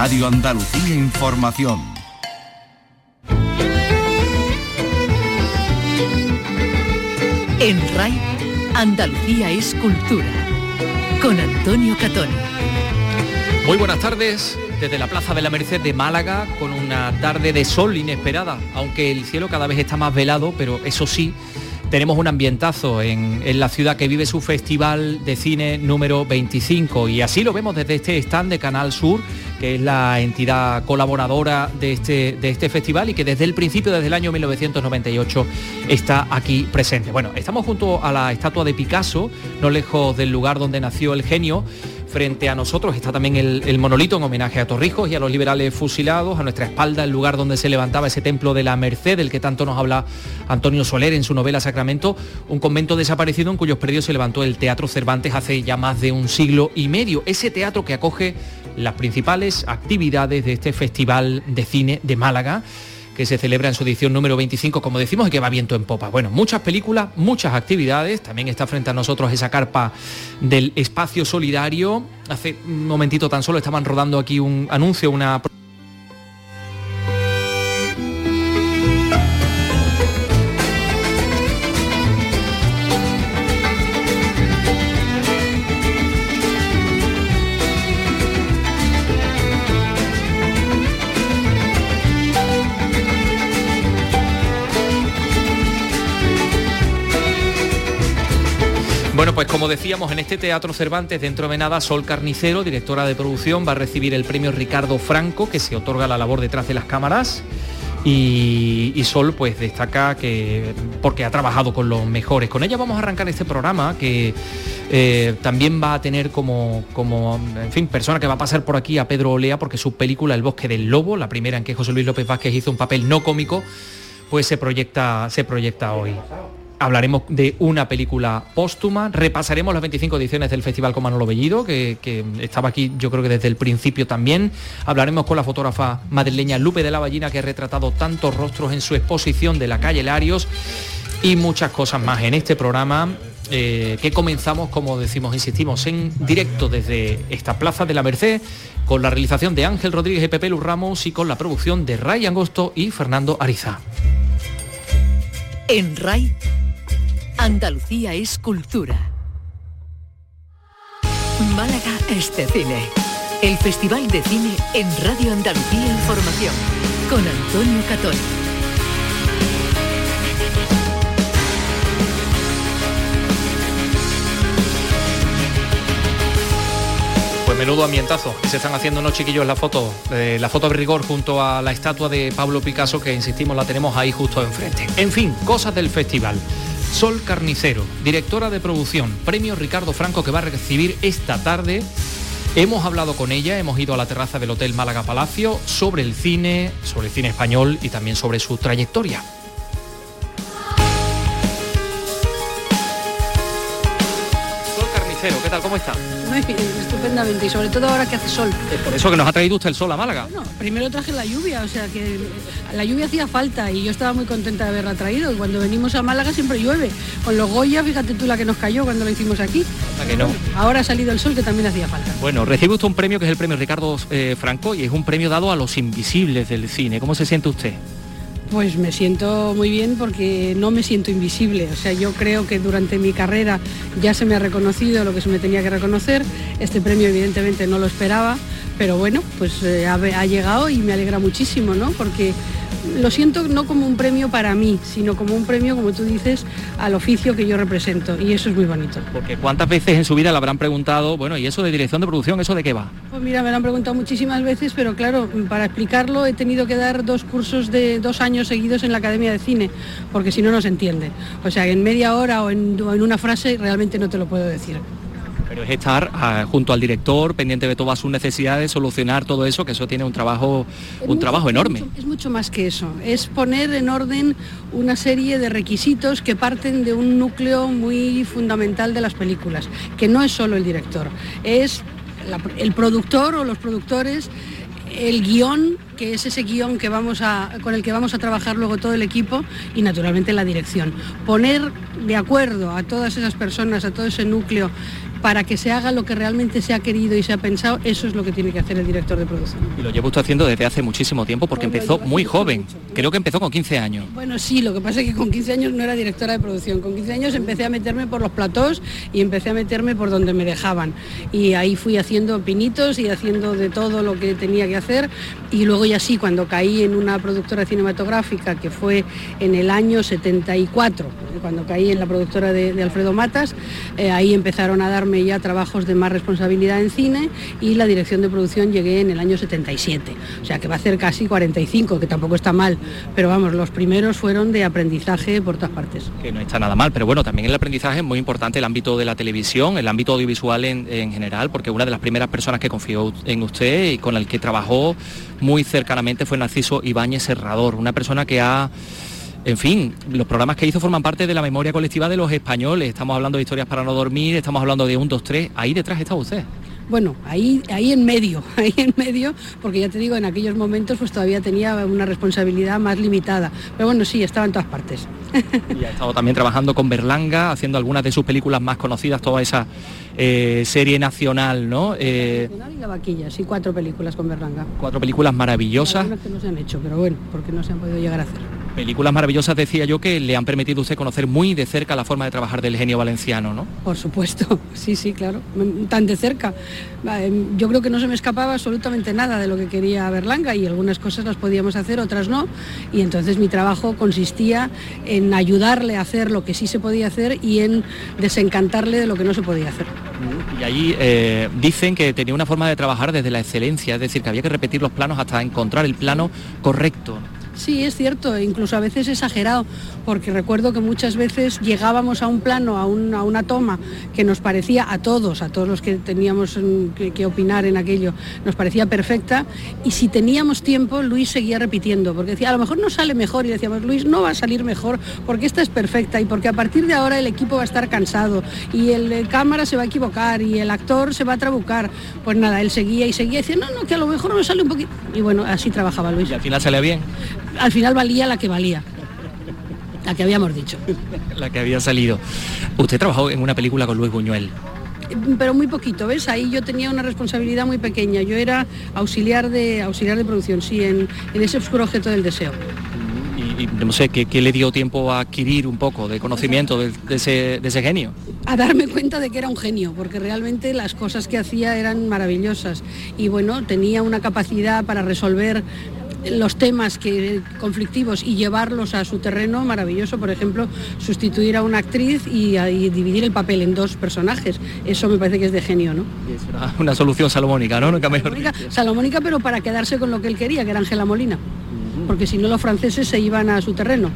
Radio Andalucía Información. En RAI, Andalucía es cultura. Con Antonio Catón. Muy buenas tardes desde la Plaza de la Merced de Málaga con una tarde de sol inesperada, aunque el cielo cada vez está más velado, pero eso sí, tenemos un ambientazo en, la ciudad que vive su festival de cine número 25 y así lo vemos desde este stand de Canal Sur, que es la entidad colaboradora de este, este festival y que desde el principio, desde el año 1998, está aquí presente. Bueno, estamos junto a la estatua de Picasso, no lejos del lugar donde nació el genio Frente a nosotros. Está también el, monolito en homenaje a Torrijos y a los liberales fusilados, a nuestra espalda el lugar donde se levantaba ese templo de la Merced, del que tanto nos habla Antonio Soler en su novela Sacramento, un convento desaparecido en cuyos predios se levantó el Teatro Cervantes hace ya más de un siglo y medio, ese teatro que acoge las principales actividades de este Festival de Cine de Málaga que se celebra en su edición número 25, como decimos, y que va viento en popa. Bueno, muchas películas, muchas actividades. También está frente a nosotros esa carpa del espacio solidario. Hace un momentito tan solo estaban rodando aquí un anuncio, una pues como decíamos, en este Teatro Cervantes, dentro de nada, Sol Carnicero, directora de producción, va a recibir el premio Ricardo Franco, que se otorga la labor detrás de las cámaras. Y, Sol pues destaca que porque ha trabajado con los mejores. Con ella vamos a arrancar este programa que eh, también va a tener como, como, en fin, persona que va a pasar por aquí a Pedro Olea porque su película El bosque del lobo, la primera en que José Luis López Vázquez hizo un papel no cómico, pues se proyecta, se proyecta hoy. Hablaremos de una película póstuma, repasaremos las 25 ediciones del Festival con Manolo Bellido, que, estaba aquí yo creo que desde el principio también. Hablaremos con la fotógrafa madrileña Lupe de la Ballina, que ha retratado tantos rostros en su exposición de la calle Larios y muchas cosas más en este programa. Eh, que comenzamos, como decimos, insistimos, en directo desde esta Plaza de la Merced, con la realización de Ángel Rodríguez y Pepe Luz Ramos y con la producción de Ray Angosto y Fernando Ariza. En Ray Andalucía es cultura. Málaga este cine. El Festival de Cine en Radio Andalucía Información. Con Antonio Catón. Pues menudo ambientazo. Se están haciendo unos chiquillos la foto, eh, la foto de rigor junto a la estatua de Pablo Picasso que insistimos la tenemos ahí justo enfrente. En fin, cosas del festival. Sol Carnicero, directora de producción, premio Ricardo Franco que va a recibir esta tarde. Hemos hablado con ella, hemos ido a la terraza del Hotel Málaga Palacio sobre el cine, sobre el cine español y también sobre su trayectoria. Sol Carnicero, ¿qué tal? ¿Cómo está? Muy bien, estupendamente y sobre todo ahora que hace sol. Es por eso que nos ha traído usted el sol a Málaga. No, primero traje la lluvia, o sea que la lluvia hacía falta y yo estaba muy contenta de haberla traído. Y cuando venimos a Málaga siempre llueve. Con los Goya, fíjate tú la que nos cayó cuando lo hicimos aquí. que no. ahora ha salido el sol que también hacía falta. Bueno, recibe usted un premio que es el premio Ricardo eh, Franco y es un premio dado a los invisibles del cine. ¿Cómo se siente usted? Pues me siento muy bien porque no me siento invisible. O sea, yo creo que durante mi carrera ya se me ha reconocido lo que se me tenía que reconocer. Este premio evidentemente no lo esperaba, pero bueno, pues eh, ha, ha, llegado y me alegra muchísimo, ¿no? Porque lo siento no como un premio para mí, sino como un premio, como tú dices, al oficio que yo represento. Y eso es muy bonito. Porque ¿cuántas veces en su vida le habrán preguntado, bueno, ¿y eso de dirección de producción, eso de qué va? Pues mira, me lo han preguntado muchísimas veces, pero claro, para explicarlo he tenido que dar dos cursos de dos años seguidos en la Academia de Cine, porque si no, no se entiende. O sea, en media hora o en, en una frase realmente no te lo puedo decir pero es estar ah, junto al director, pendiente de todas sus necesidades, solucionar todo eso, que eso tiene un trabajo, un trabajo enorme. Es mucho, más que eso, es poner en orden una serie de requisitos que parten de un núcleo muy fundamental de las películas, que no es solo el director, es el productor o los productores el guion, que es ese guion que vamos a, con el que vamos a trabajar luego todo el equipo y naturalmente la dirección. Poner de acuerdo a todas esas personas, a todo ese núcleo para que se haga lo que realmente se ha querido y se ha pensado, eso es lo que tiene que hacer el director de producción. Y lo llevo usted haciendo desde hace muchísimo tiempo porque empezó muy joven. Creo que empezó con 15 años. Bueno, sí, lo que pasa es que con 15 años no era directora de producción. Con 15 años empecé a meterme por los platós y empecé a meterme por donde me dejaban. Y ahí fui haciendo pinitos y haciendo de todo lo que tenía que hacer. Y luego ya sí, cuando caí en una productora cinematográfica que fue en el año 74, cuando caí en la productora de, Alfredo Matas, eh, ahí empezaron a darme ya trabajos de más responsabilidad en cine y la dirección de producción llegué en el año 77. O sea que va a ser casi 45, que tampoco está mal. Pero vamos, los primeros fueron de aprendizaje por todas partes. Que no está nada mal, pero bueno, también el aprendizaje es muy importante el ámbito de la televisión, el ámbito audiovisual en, en general, porque una de las primeras personas que confió en usted y con el que trabajó muy cercanamente fue Narciso Ibáñez Serrador, una persona que ha en fin, los programas que hizo forman parte de la memoria colectiva de los españoles. Estamos hablando de historias para no dormir, estamos hablando de un, dos, tres. Ahí detrás está usted. Bueno, ahí, ahí en medio, ahí en medio, porque ya te digo, en aquellos momentos pues todavía tenía una responsabilidad más limitada. Pero bueno, sí, estaba en todas partes. Y ha estado también trabajando con Berlanga, haciendo algunas de sus películas más conocidas, toda esa eh, serie nacional, ¿no? Eh, y La Vaquilla, sí, cuatro películas con Berlanga. Cuatro películas maravillosas. que no se han hecho, pero bueno, porque no se han podido llegar a hacer. Películas maravillosas, decía yo, que le han permitido a usted conocer muy de cerca la forma de trabajar del genio valenciano, ¿no? Por supuesto, sí, sí, claro, tan de cerca. Em, yo creo que no se me escapaba absolutamente nada de lo que quería Berlanga y algunas cosas las podíamos hacer, otras no. Y entonces mi trabajo consistía en ayudarle a hacer lo que sí se podía hacer y en desencantarle de lo que no se podía hacer. Y ahí eh, dicen que tenía una forma de trabajar desde la excelencia, es decir, que había que repetir los planos hasta encontrar el plano correcto. Sí, es cierto, incluso a veces exagerado, porque recuerdo que muchas veces llegábamos a un plano, a, una toma que nos parecía a todos, a todos los que teníamos que, opinar en aquello, nos parecía perfecta, y si teníamos tiempo, Luis seguía repitiendo, porque decía, a lo mejor no sale mejor, y decíamos, Luis, no va a salir mejor, porque esta es perfecta, y porque a partir de ahora el equipo va a estar cansado, y el, cámara se va a equivocar, y el actor se va a trabucar. Pues nada, él seguía y seguía, y decía, no, no, que a lo mejor no sale un poquito. Y bueno, así trabajaba Luis. Y al final salía bien al final valía la que valía. La que habíamos dicho. la que había salido. Usted trabajó en una película con Luis Buñuel pero muy poquito, ¿ves? Ahí yo tenía una responsabilidad muy pequeña. Yo era auxiliar de, auxiliar de producción, sí, en, ese oscuro objeto del deseo. Y, no sé, ¿qué, le dio tiempo a adquirir un poco de conocimiento de, ese, de, ese, genio? A darme cuenta de que era un genio, porque realmente las cosas que hacía eran maravillosas. Y bueno, tenía una capacidad para resolver los temas que, conflictivos y llevarlos a su terreno maravilloso. Por ejemplo, sustituir a una actriz y, dividir el papel en dos personajes. Eso me parece que es de genio, ¿no? Es una, solución salomónica, ¿no? salomónica, salomónica, pero para quedarse con lo que él quería, que era Ángela Molina. Porque si no los franceses se iban a su terreno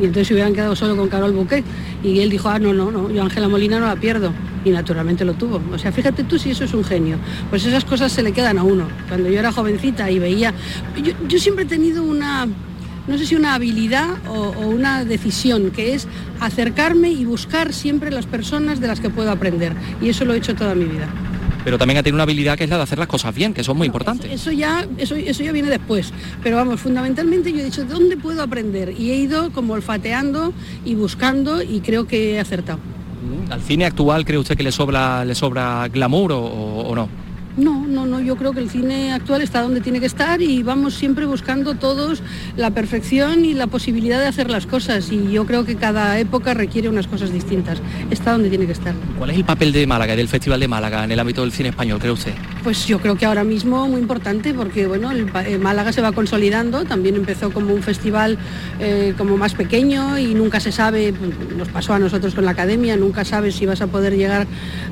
y entonces se hubieran quedado solo con Carol Bouquet. Y él dijo, ah, no, no, no, yo Ángela Molina no la pierdo. Y naturalmente lo tuvo. O sea, fíjate tú si eso es un genio. Pues esas cosas se le quedan a uno. Cuando yo era jovencita y veía... Yo, siempre he tenido una, no sé si una habilidad o, o, una decisión, que es acercarme y buscar siempre las personas de las que puedo aprender. Y eso lo he hecho toda mi vida pero también ha tenido una habilidad que es la de hacer las cosas bien, que son muy importantes. Eso, ya, eso, eso ya viene después. Pero vamos, fundamentalmente yo he dicho, ¿dónde puedo aprender? Y he ido como olfateando y buscando y creo que he acertado. ¿Al cine actual cree usted que le sobra, le sobra glamour o no? No, no, no, yo creo que el cine actual está donde tiene que estar y vamos siempre buscando todos la perfección y la posibilidad de hacer las cosas y yo creo que cada época requiere unas cosas distintas. Está donde tiene que estar. ¿Cuál es el papel de Málaga, del Festival de Málaga en el ámbito del cine español, cree usted? Pues yo creo que ahora mismo muy importante porque bueno, el, eh, Málaga se va consolidando, también empezó como un festival eh, como más pequeño y nunca se sabe, nos pasó a nosotros con la academia, nunca sabes si vas a poder llegar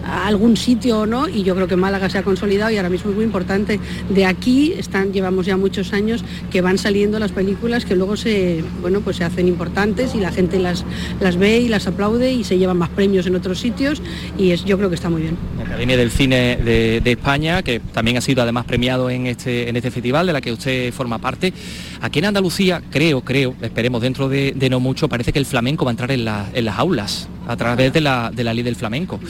a algún sitio o no y yo creo que Málaga se ha consolidado y ahora mismo es muy importante. De aquí están, llevamos ya muchos años que van saliendo las películas que luego se, bueno, pues se hacen importantes y la gente las, las ve y las aplaude y se llevan más premios en otros sitios y es, yo creo que está muy bien. La Academia del Cine de, España, que también ha sido además premiado en este, en este festival de la que usted forma parte. Aquí en Andalucía, creo, creo, esperemos dentro de, no mucho, parece que el flamenco va a entrar en, las aulas a través de la, de la ley del flamenco.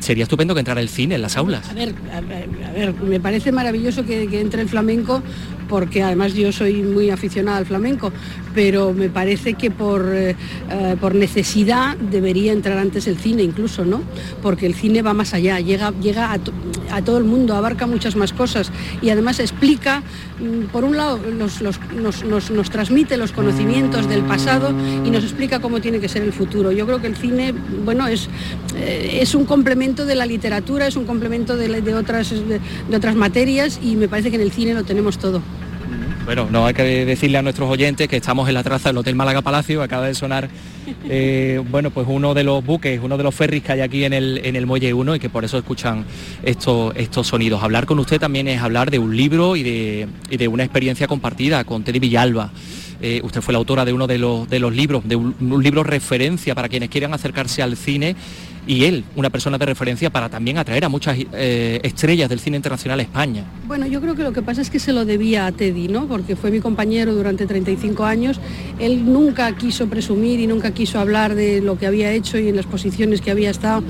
Sería estupendo que entrara el cine en las aulas. A ver, a ver, me parece maravilloso que, que entre el flamenco porque además yo soy muy aficionada al flamenco, pero me parece que por, eh, eh, por necesidad debería entrar antes el cine incluso, ¿no? Porque el cine va más allá, llega, llega a, todo el mundo, abarca muchas más cosas y además explica, mm, por un lado, nos, transmite los conocimientos del pasado y nos explica cómo tiene que ser el futuro. Yo creo que el cine, bueno, es, eh, es un complemento de la literatura, es un complemento de, otras, de otras materias y me parece que en el cine lo tenemos todo. Bueno, no hay que decirle a nuestros oyentes que estamos en la traza del Hotel Málaga Palacio, acaba de sonar eh, bueno, pues uno de los buques, uno de los ferries que hay aquí en el, en el Muelle 1 y que por eso escuchan estos, estos sonidos. Hablar con usted también es hablar de un libro y de, y de una experiencia compartida con Teddy Villalba. Eh, usted fue la autora de uno de los, de los libros, de un, libro referencia para quienes quieran acercarse al cine y él, una persona de referencia para también atraer a muchas eh, estrellas del cine internacional a España. Bueno, yo creo que lo que pasa es que se lo debía a Teddy, ¿no? Porque fue mi compañero durante 35 años. Él nunca quiso presumir y nunca quiso hablar de lo que había hecho y en las posiciones que había estado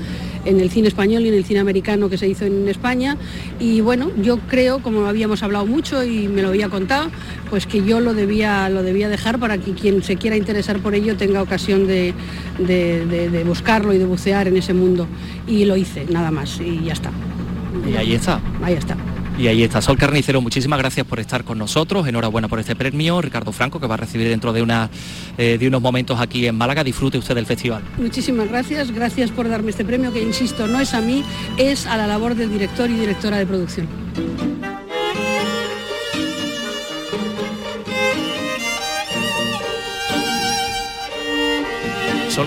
en el cine español y en el cine americano que se hizo en España. Y bueno, yo creo, como habíamos hablado mucho y me lo había contado, pues que yo lo debía, lo debía dejar para que quien se quiera interesar por ello tenga ocasión de, de buscarlo y de bucear en ese mundo. Y lo hice, nada más, y ya está. Y ahí está. Ahí está. Y ahí está, Sol Carnicero, muchísimas gracias por estar con nosotros, enhorabuena por este premio, Ricardo Franco, que va a recibir dentro de, una, eh, de unos momentos aquí en Málaga, disfrute usted del festival. Muchísimas gracias, gracias por darme este premio, que insisto, no es a mí, es a la labor del director y directora de producción.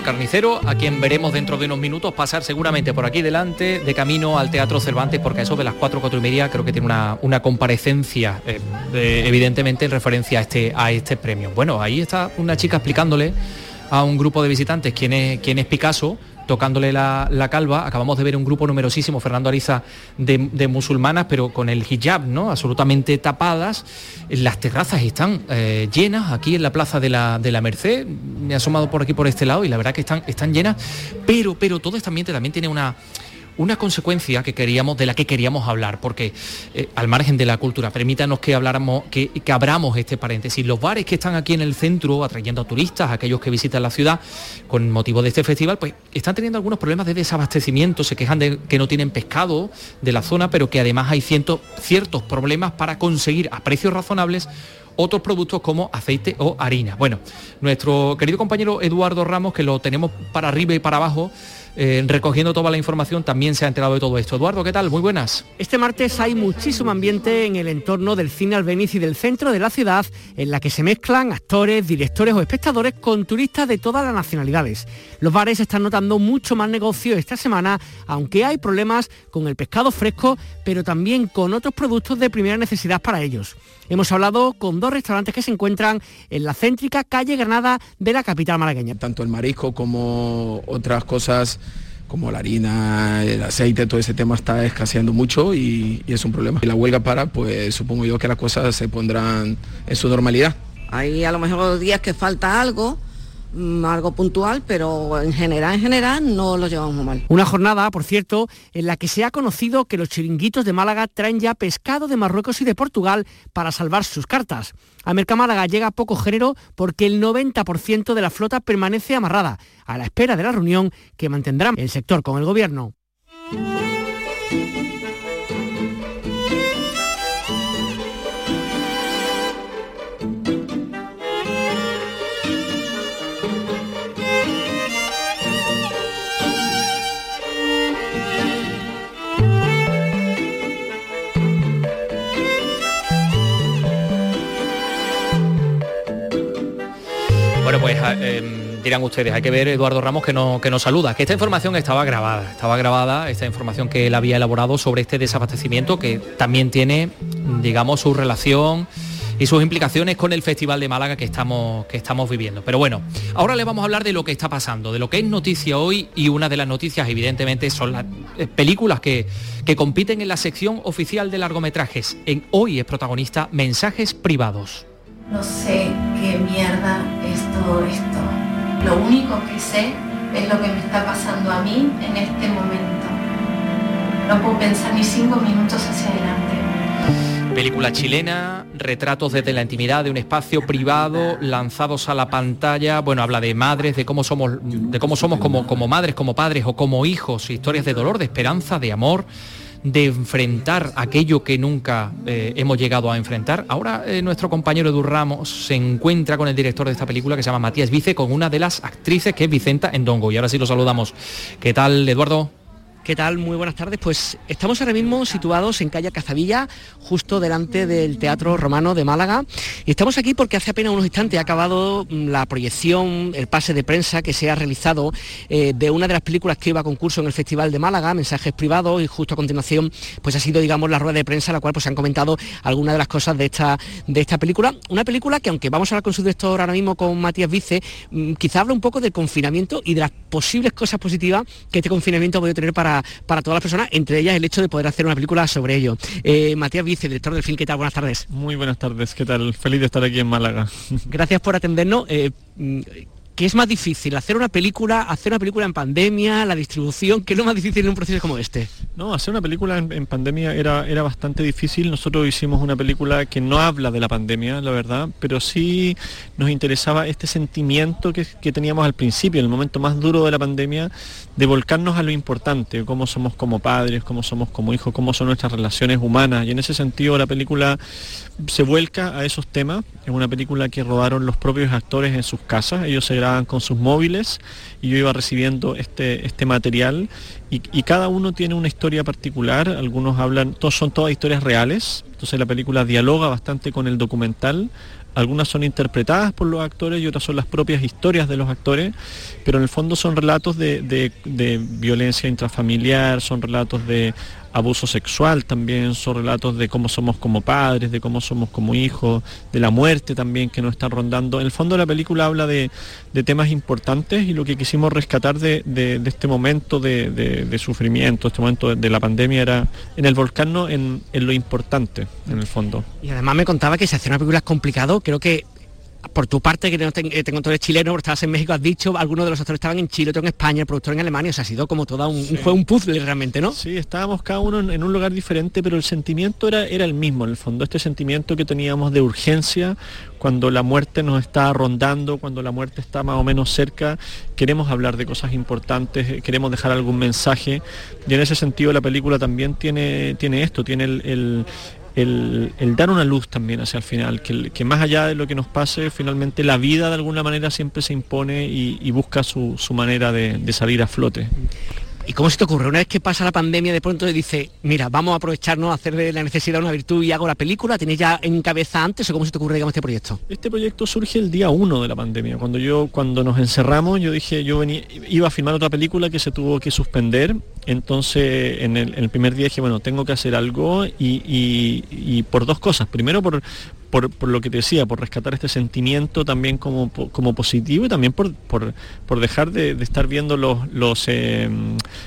Carnicero, a quien veremos dentro de unos minutos pasar seguramente por aquí delante, de camino al Teatro Cervantes, porque a eso de las 4, 4 y media creo que tiene una, comparecencia, eh, evidentemente en referencia a este, a este premio. Bueno, ahí está una chica explicándole a un grupo de visitantes quién es, quién es Picasso, tocándole la, calva. Acabamos de ver un grupo numerosísimo, Fernando Ariza, de, musulmanas, pero con el hijab, ¿no? Absolutamente tapadas. Las terrazas están eh, llenas aquí en la Plaza de la, de la Merced. Me he asomado por aquí por este lado y la verdad que están, están llenas, pero, pero todo este ambiente también tiene una una consecuencia que queríamos, de la que queríamos hablar, porque eh, al margen de la cultura, permítanos que habláramos, que, abramos este paréntesis. Los bares que están aquí en el centro, atrayendo a turistas, aquellos que visitan la ciudad, con motivo de este festival, pues están teniendo algunos problemas de desabastecimiento, se quejan de que no tienen pescado de la zona, pero que además hay ciertos problemas para conseguir a precios razonables otros productos como aceite o harina. Bueno, nuestro querido compañero Eduardo Ramos, que lo tenemos para arriba y para abajo, eh, recogiendo toda la información, también se ha enterado de todo esto. Eduardo, ¿qué tal? Muy buenas. Este martes hay muchísimo ambiente en el entorno del cine Albeniz y del centro de la ciudad, en la que se mezclan actores, directores o espectadores con turistas de todas las nacionalidades. Los bares están notando mucho más negocio esta semana, aunque hay problemas con el pescado fresco, pero también con otros productos de primera necesidad para ellos. Hemos hablado con dos restaurantes que se encuentran en la céntrica calle Granada de la capital malagueña. Tanto el marisco como otras cosas como la harina, el aceite, todo ese tema está escaseando mucho y, y, es un problema. Y la huelga para, pues supongo yo que las cosas se pondrán en su normalidad. Hay a lo mejor días que falta algo, algo puntual, pero en general, en general no lo llevamos mal. Una jornada, por cierto, en la que se ha conocido que los chiringuitos de Málaga traen ya pescado de Marruecos y de Portugal para salvar sus cartas. A Mercamálaga llega poco género porque el 90% de la flota permanece amarrada, a la espera de la reunión que mantendrá el sector con el gobierno. Bueno, pues ah, em, dirán ustedes, hay que ver Eduardo Ramos que, no, que nos saluda, que esta información estaba grabada, estaba grabada, esta información que él había elaborado sobre este desabastecimiento que también tiene, digamos, su relación y sus implicaciones con el Festival de Málaga que estamos, que estamos viviendo. Pero bueno, ahora le vamos a hablar de lo que está pasando, de lo que es noticia hoy y una de las noticias evidentemente son las eh, películas que, que compiten en la sección oficial de largometrajes. Hoy es protagonista Mensajes Privados. No sé qué mierda es todo esto. Lo único que sé es lo que me está pasando a mí en este momento. no puedo pensar ni cinco minutos hacia adelante. Película chilena, retratos desde la intimidad de un espacio privado lanzados a la pantalla. Bueno, habla de madres, de cómo somos, de cómo somos como, como madres, como padres o como hijos, historias de dolor, de esperanza, de amor de enfrentar aquello que nunca eh, hemos llegado a enfrentar. Ahora eh, nuestro compañero Edu Ramos se encuentra con el director de esta película que se llama Matías Vice, con una de las actrices que es Vicenta Endongo. Y ahora sí lo saludamos. ¿Qué tal, Eduardo? ¿Qué tal? Muy buenas tardes. Pues estamos ahora mismo situados en calle Cazavilla, justo delante del Teatro Romano de Málaga. Y estamos aquí porque hace apenas unos instantes ha acabado mm, la proyección, el pase de prensa que se ha realizado eh, de una de las películas que iba a concurso en el Festival de Málaga, Mensajes Privados, y justo a continuación pues ha sido, digamos, la rueda de prensa, en la cual pues se han comentado algunas de las cosas de esta, de esta película. Una película que, aunque vamos a hablar con su director ahora mismo, con Matías Vice, mm, quizá habla un poco del confinamiento y de las posibles cosas positivas que este confinamiento puede tener para para, todas las personas, entre ellas el hecho de poder hacer una película sobre ello. Eh, Matías Vice, director del film, ¿qué tal? Buenas tardes. Muy buenas tardes, ¿qué tal? Feliz de estar aquí en Málaga. Gracias por atendernos. Eh, ¿Qué es más difícil? ¿Hacer una película, hacer una película en pandemia, la distribución? ¿Qué es lo más difícil en un proceso como este? No, hacer una película en, pandemia era, era bastante difícil. Nosotros hicimos una película que no habla de la pandemia, la verdad, pero sí nos interesaba este sentimiento que, que teníamos al principio, en el momento más duro de la pandemia, de volcarnos a lo importante, cómo somos como padres, cómo somos como hijos, cómo son nuestras relaciones humanas. Y en ese sentido la película se vuelca a esos temas. Es una película que rodaron los propios actores en sus casas. Ellos se con sus móviles y yo iba recibiendo este, este material y, cada uno tiene una historia particular. Algunos hablan, todos son todas historias reales. Entonces la película dialoga bastante con el documental algunas son interpretadas por los actores y otras son las propias historias de los actores, pero en el fondo son relatos de, violencia intrafamiliar, son relatos de abuso sexual también, son relatos de cómo somos como padres, de cómo somos como hijos, de la muerte también que nos está rondando. En el fondo la película habla de, temas importantes y lo que quisimos rescatar de, este momento de, sufrimiento, este momento de, la pandemia era en el volcán en, en lo importante, en el fondo. Y además me contaba que se hacer una película es complicado, creo que por tu parte, que eh, tengo, todo chileno, estabas en México, has dicho, algunos de los actores estaban en Chile, otro en España, el productor en Alemania, o sea, ha sido como todo un, fue un puzzle realmente, ¿no? Sí, estábamos cada uno en, un lugar diferente, pero el sentimiento era, era el mismo, en el fondo, este sentimiento que teníamos de urgencia, cuando la muerte nos está rondando, cuando la muerte está más o menos cerca, queremos hablar de cosas importantes, eh, queremos dejar algún mensaje, y en ese sentido la película también tiene, tiene esto, tiene el el, dar una luz también hacia el final, que, más allá de lo que nos pase, finalmente la vida de alguna manera siempre se impone y, busca su, manera de salir a flote. ¿Y cómo se te ocurre? Una vez que pasa la pandemia, de pronto dice, mira, vamos a aprovecharnos, a hacer de la necesidad una virtud y hago la película. ¿Tenéis ya en cabeza antes o cómo se te ocurre, digamos, este proyecto? Este proyecto surge el día uno de la pandemia. Cuando yo, cuando nos encerramos, yo dije, yo venía, iba a filmar otra película que se tuvo que suspender. Entonces, en el, primer día dije, bueno, tengo que hacer algo y por dos cosas. Primero, por, por, lo que te decía, por rescatar este sentimiento también como, como positivo y también por, por, dejar de, estar viendo los, los eh,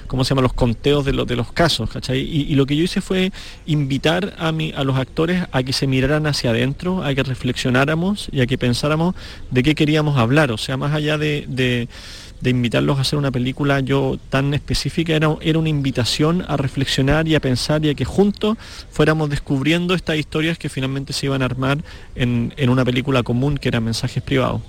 ¿cómo se llama? los conteos de, de los casos, ¿cachai? Y, lo que yo hice fue invitar a, mi, a los actores a que se miraran hacia adentro, a que reflexionáramos y a que pensáramos de qué queríamos hablar, o sea, más allá de invitarlos a hacer una película yo tan específica, era, era una invitación a reflexionar y a pensar y a que juntos fuéramos descubriendo estas historias que finalmente se iban a armar en, en una película común que eran mensajes privados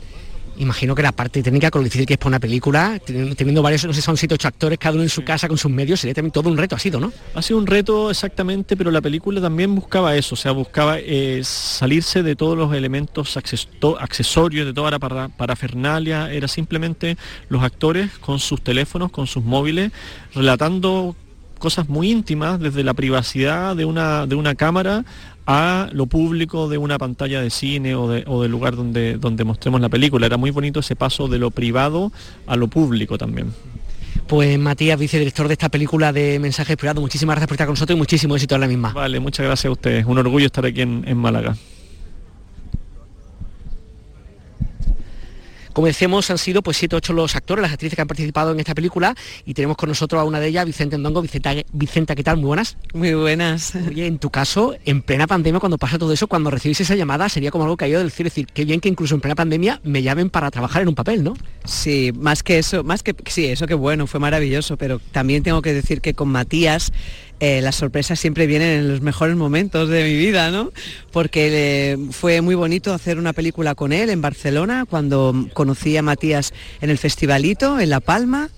imagino que la parte técnica con lo difícil que es para una película, teniendo varios, no sé, son siete ocho actores, cada uno en su casa con sus medios, sería también todo un reto, ha sido, ¿no? Ha sido un reto exactamente, pero la película también buscaba eso, o sea, buscaba eh, salirse de todos los elementos accesorios, de toda la parafernalia, era simplemente los actores con sus teléfonos, con sus móviles, relatando cosas muy íntimas desde la privacidad de una, de una cámara a lo público de una pantalla de cine o, del lugar donde, donde mostremos la película. Era muy bonito ese paso de lo privado a lo público también. Pues Matías, vicedirector de esta película de Mensajes Privados, muchísimas gracias por estar con nosotros y muchísimo éxito en la misma. Vale, muchas gracias a ustedes. Un orgullo estar aquí en Málaga. Como decíamos, han sido pues siete ocho los actores, las actrices que han participado en esta película y tenemos con nosotros a una de ellas, Vicente Endongo. Vicenta, Vicenta ¿qué tal? Muy buenas. Muy buenas. Oye, en tu caso, en plena pandemia, cuando pasa todo eso, cuando recibís esa llamada, sería como algo caído del cielo, es decir, qué bien que incluso en plena pandemia me llamen para trabajar en un papel, ¿no? Sí, más que eso, más que sí, eso que bueno, fue maravilloso, pero también tengo que decir que con Matías eh, las sorpresas siempre vienen en los mejores momentos de mi vida, ¿no? Porque eh, fue muy bonito hacer una película con él en Barcelona, cuando conocí a Matías en el Festivalito, en La Palma,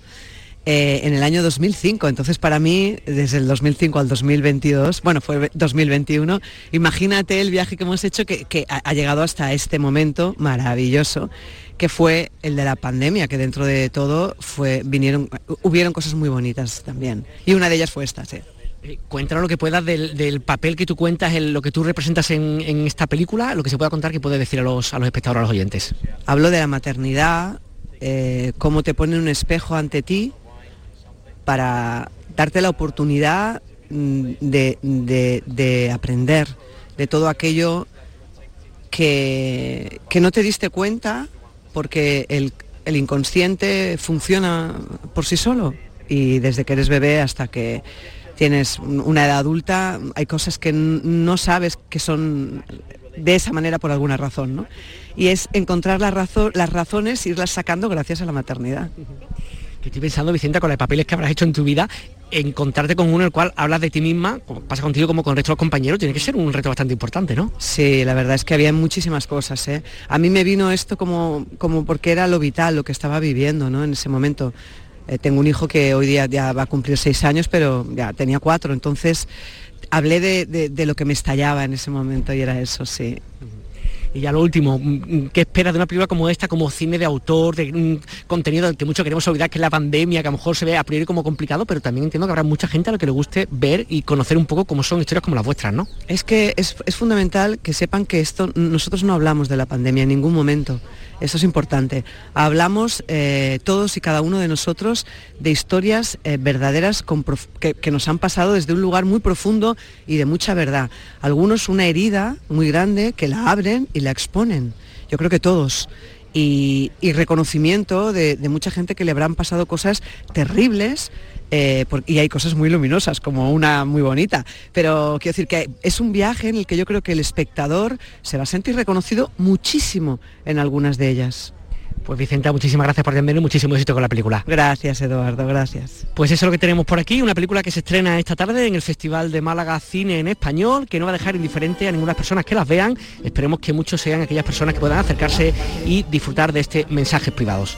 eh, en el año 2005. Entonces, para mí, desde el 2005 al 2022, bueno, fue 2021, imagínate el viaje que hemos hecho que, ha, llegado hasta este momento maravilloso que fue el de la pandemia, que dentro de todo fue, vinieron, hubieron cosas muy bonitas también. Y una de ellas fue esta, sí. Cuéntanos lo que puedas del, papel que tú cuentas, lo que tú representas en, esta película, lo que se pueda contar que puedes decir a los, espectadores, a los oyentes. Hablo de la maternidad, eh, cómo te pone un espejo ante ti para darte la oportunidad mm, de, aprender de todo aquello que, no te diste cuenta porque el inconsciente funciona por sí solo y desde que eres bebé hasta que tienes una edad adulta, hay cosas que no sabes que son de esa manera por alguna razón, ¿no? Y es encontrar la razón, las razones, irlas sacando gracias a la maternidad. Que estoy pensando, Vicenta, con los papeles que habrás hecho en tu vida, encontrarte con uno en el cual hablas de ti misma, como pasa contigo como con el resto de los compañeros, tiene que ser un reto bastante importante, ¿no? Sí, la verdad es que había muchísimas cosas. ¿eh? A mí me vino esto como, como porque era lo vital, lo que estaba viviendo ¿no? en ese momento. Eh, tengo un hijo que hoy día ya va a cumplir seis años, pero ya tenía cuatro, entonces hablé de, lo que me estallaba en ese momento y era eso, sí. Y ya lo último, mm, mm, ¿qué esperas de una película como esta, como cine de autor, de un contenido del que mucho queremos olvidar, que es la pandemia, que a lo mejor se ve a priori como complicado, pero también entiendo que habrá mucha gente a la que le guste ver y conocer un poco cómo son historias como las vuestras, ¿no? Es que es, es fundamental que sepan que esto, nosotros no hablamos de la pandemia en ningún momento. Eso es importante. Hablamos eh, todos y cada uno de nosotros de historias eh, verdaderas que, nos han pasado desde un lugar muy profundo y de mucha verdad. Algunos una herida muy grande que la abren y la exponen. Yo creo que todos. Y, reconocimiento de, mucha gente que le habrán pasado cosas terribles eh, y hay cosas muy luminosas, como una muy bonita. Pero quiero decir que es un viaje en el que yo creo que el espectador se va a sentir reconocido muchísimo en algunas de ellas. Pues Vicenta, muchísimas gracias por atenderme y muchísimo éxito con la película. Gracias, Eduardo, gracias. Pues eso es lo que tenemos por aquí, una película que se estrena esta tarde en el Festival de Málaga Cine en Español, que no va a dejar indiferente a ninguna persona que las vean. Esperemos que muchos sean aquellas personas que puedan acercarse y disfrutar de este mensajes privados.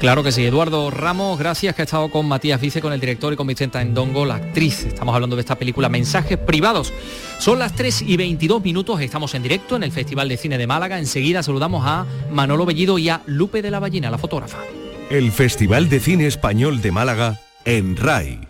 Claro que sí. Eduardo Ramos, gracias que ha estado con Matías Vice, con el director y con Vicenta Endongo, la actriz. Estamos hablando de esta película Mensajes Privados. Son las 3 y 22 minutos, estamos en directo en el Festival de Cine de Málaga. Enseguida saludamos a Manolo Bellido y a Lupe de la Ballina, la fotógrafa. El Festival de Cine Español de Málaga en RAI.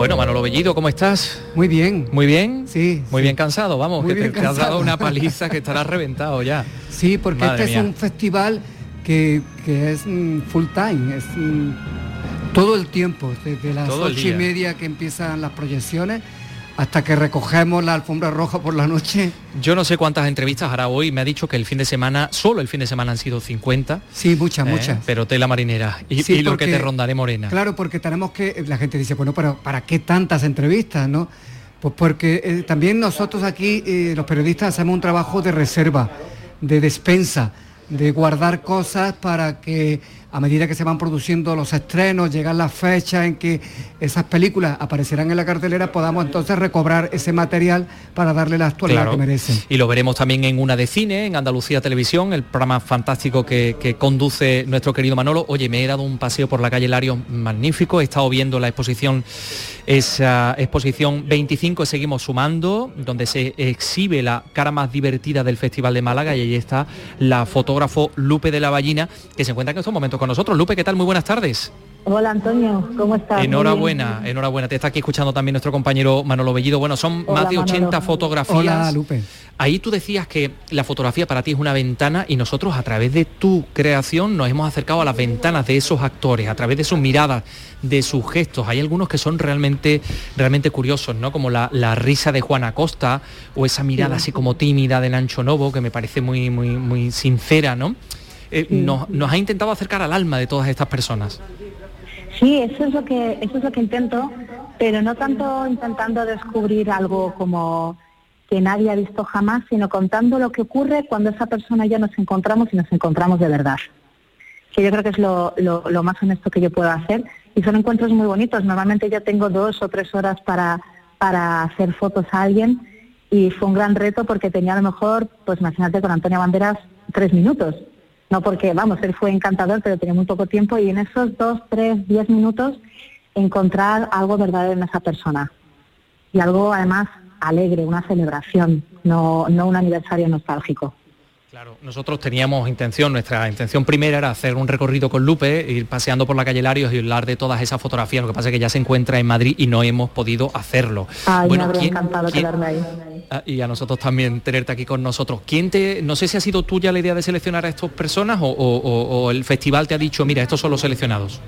Bueno, Manolo Bellido, ¿cómo estás? Muy bien. ¿Muy bien? Sí. Muy bien cansado, vamos, que te, has dado una paliza que estarás reventado ya. Sí, porque este es un festival que, es mm, full time, es mm, todo el tiempo, desde las ocho y media que empiezan las proyecciones hasta que recogemos la alfombra roja por la noche. Yo no sé cuántas entrevistas hará hoy, me ha dicho que el fin de semana, solo el fin de semana han sido 50. Sí, muchas, ¿eh? muchas. Pero tela marinera. Y, lo que te rondaré morena. Claro, porque tenemos que, la gente dice, bueno, pero ¿para qué tantas entrevistas, no? Pues porque eh, también nosotros aquí, eh, los periodistas, hacemos un trabajo de reserva, de despensa, de guardar cosas para que a medida que se van produciendo los estrenos, llegan las fechas en que esas películas aparecerán en la cartelera, podamos entonces recobrar ese material para darle la actualidad que merecen. Y lo veremos también en una de cine, en Andalucía Televisión, el programa fantástico que, conduce nuestro querido Manolo. Oye, me he dado un paseo por la calle Lario magnífico, he estado viendo la exposición, esa exposición 25, seguimos sumando, donde se exhibe la cara más divertida del Festival de Málaga y ahí está la fotógrafo Lupe de la Ballina, que se encuentra en estos momentos con nosotros. Lupe, ¿qué tal? Muy buenas tardes. Hola Antonio, ¿cómo estás? Enhorabuena, enhorabuena. Te está aquí escuchando también nuestro compañero Manolo Bellido. Bueno, son más de 80 fotografías. Hola, Lupe. Ahí tú decías que la fotografía para ti es una ventana y nosotros a través de tu creación nos hemos acercado a las ventanas de esos actores, a través de sus miradas, de sus gestos. Hay algunos que son realmente, realmente curiosos, ¿no? Como la, risa de Juana Costa o esa mirada así como tímida de Nancho Novo, que me parece muy, muy, muy sincera, ¿no? Eh, nos, nos ha intentado acercar al alma de todas estas personas. Sí, eso es lo que eso es lo que intento, pero no tanto intentando descubrir algo como que nadie ha visto jamás, sino contando lo que ocurre cuando esa persona y yo nos encontramos y nos encontramos de verdad. Que yo creo que es lo, lo, más honesto que yo puedo hacer. Y son encuentros muy bonitos. Normalmente yo tengo dos o tres horas para, para hacer fotos a alguien y fue un gran reto porque tenía a lo mejor, pues imagínate con Antonio Banderas, tres minutos no porque, vamos, él fue encantador, pero tenía muy poco tiempo y en esos dos, tres, diez minutos encontrar algo verdadero en esa persona. Y algo además alegre, una celebración, no, no un aniversario nostálgico. Claro, nosotros teníamos intención, nuestra intención primera era hacer un recorrido con Lupe, ir paseando por la calle Larios y hablar de todas esas fotografías, lo que pasa es que ya se encuentra en Madrid y no hemos podido hacerlo. Ay, me habría encantado quedarme ahí. Ah, y a nosotros también tenerte aquí con nosotros. ¿Quién te, no sé si ha sido tuya la idea de seleccionar a estas personas o, el festival te ha dicho, mira, estos son los seleccionados?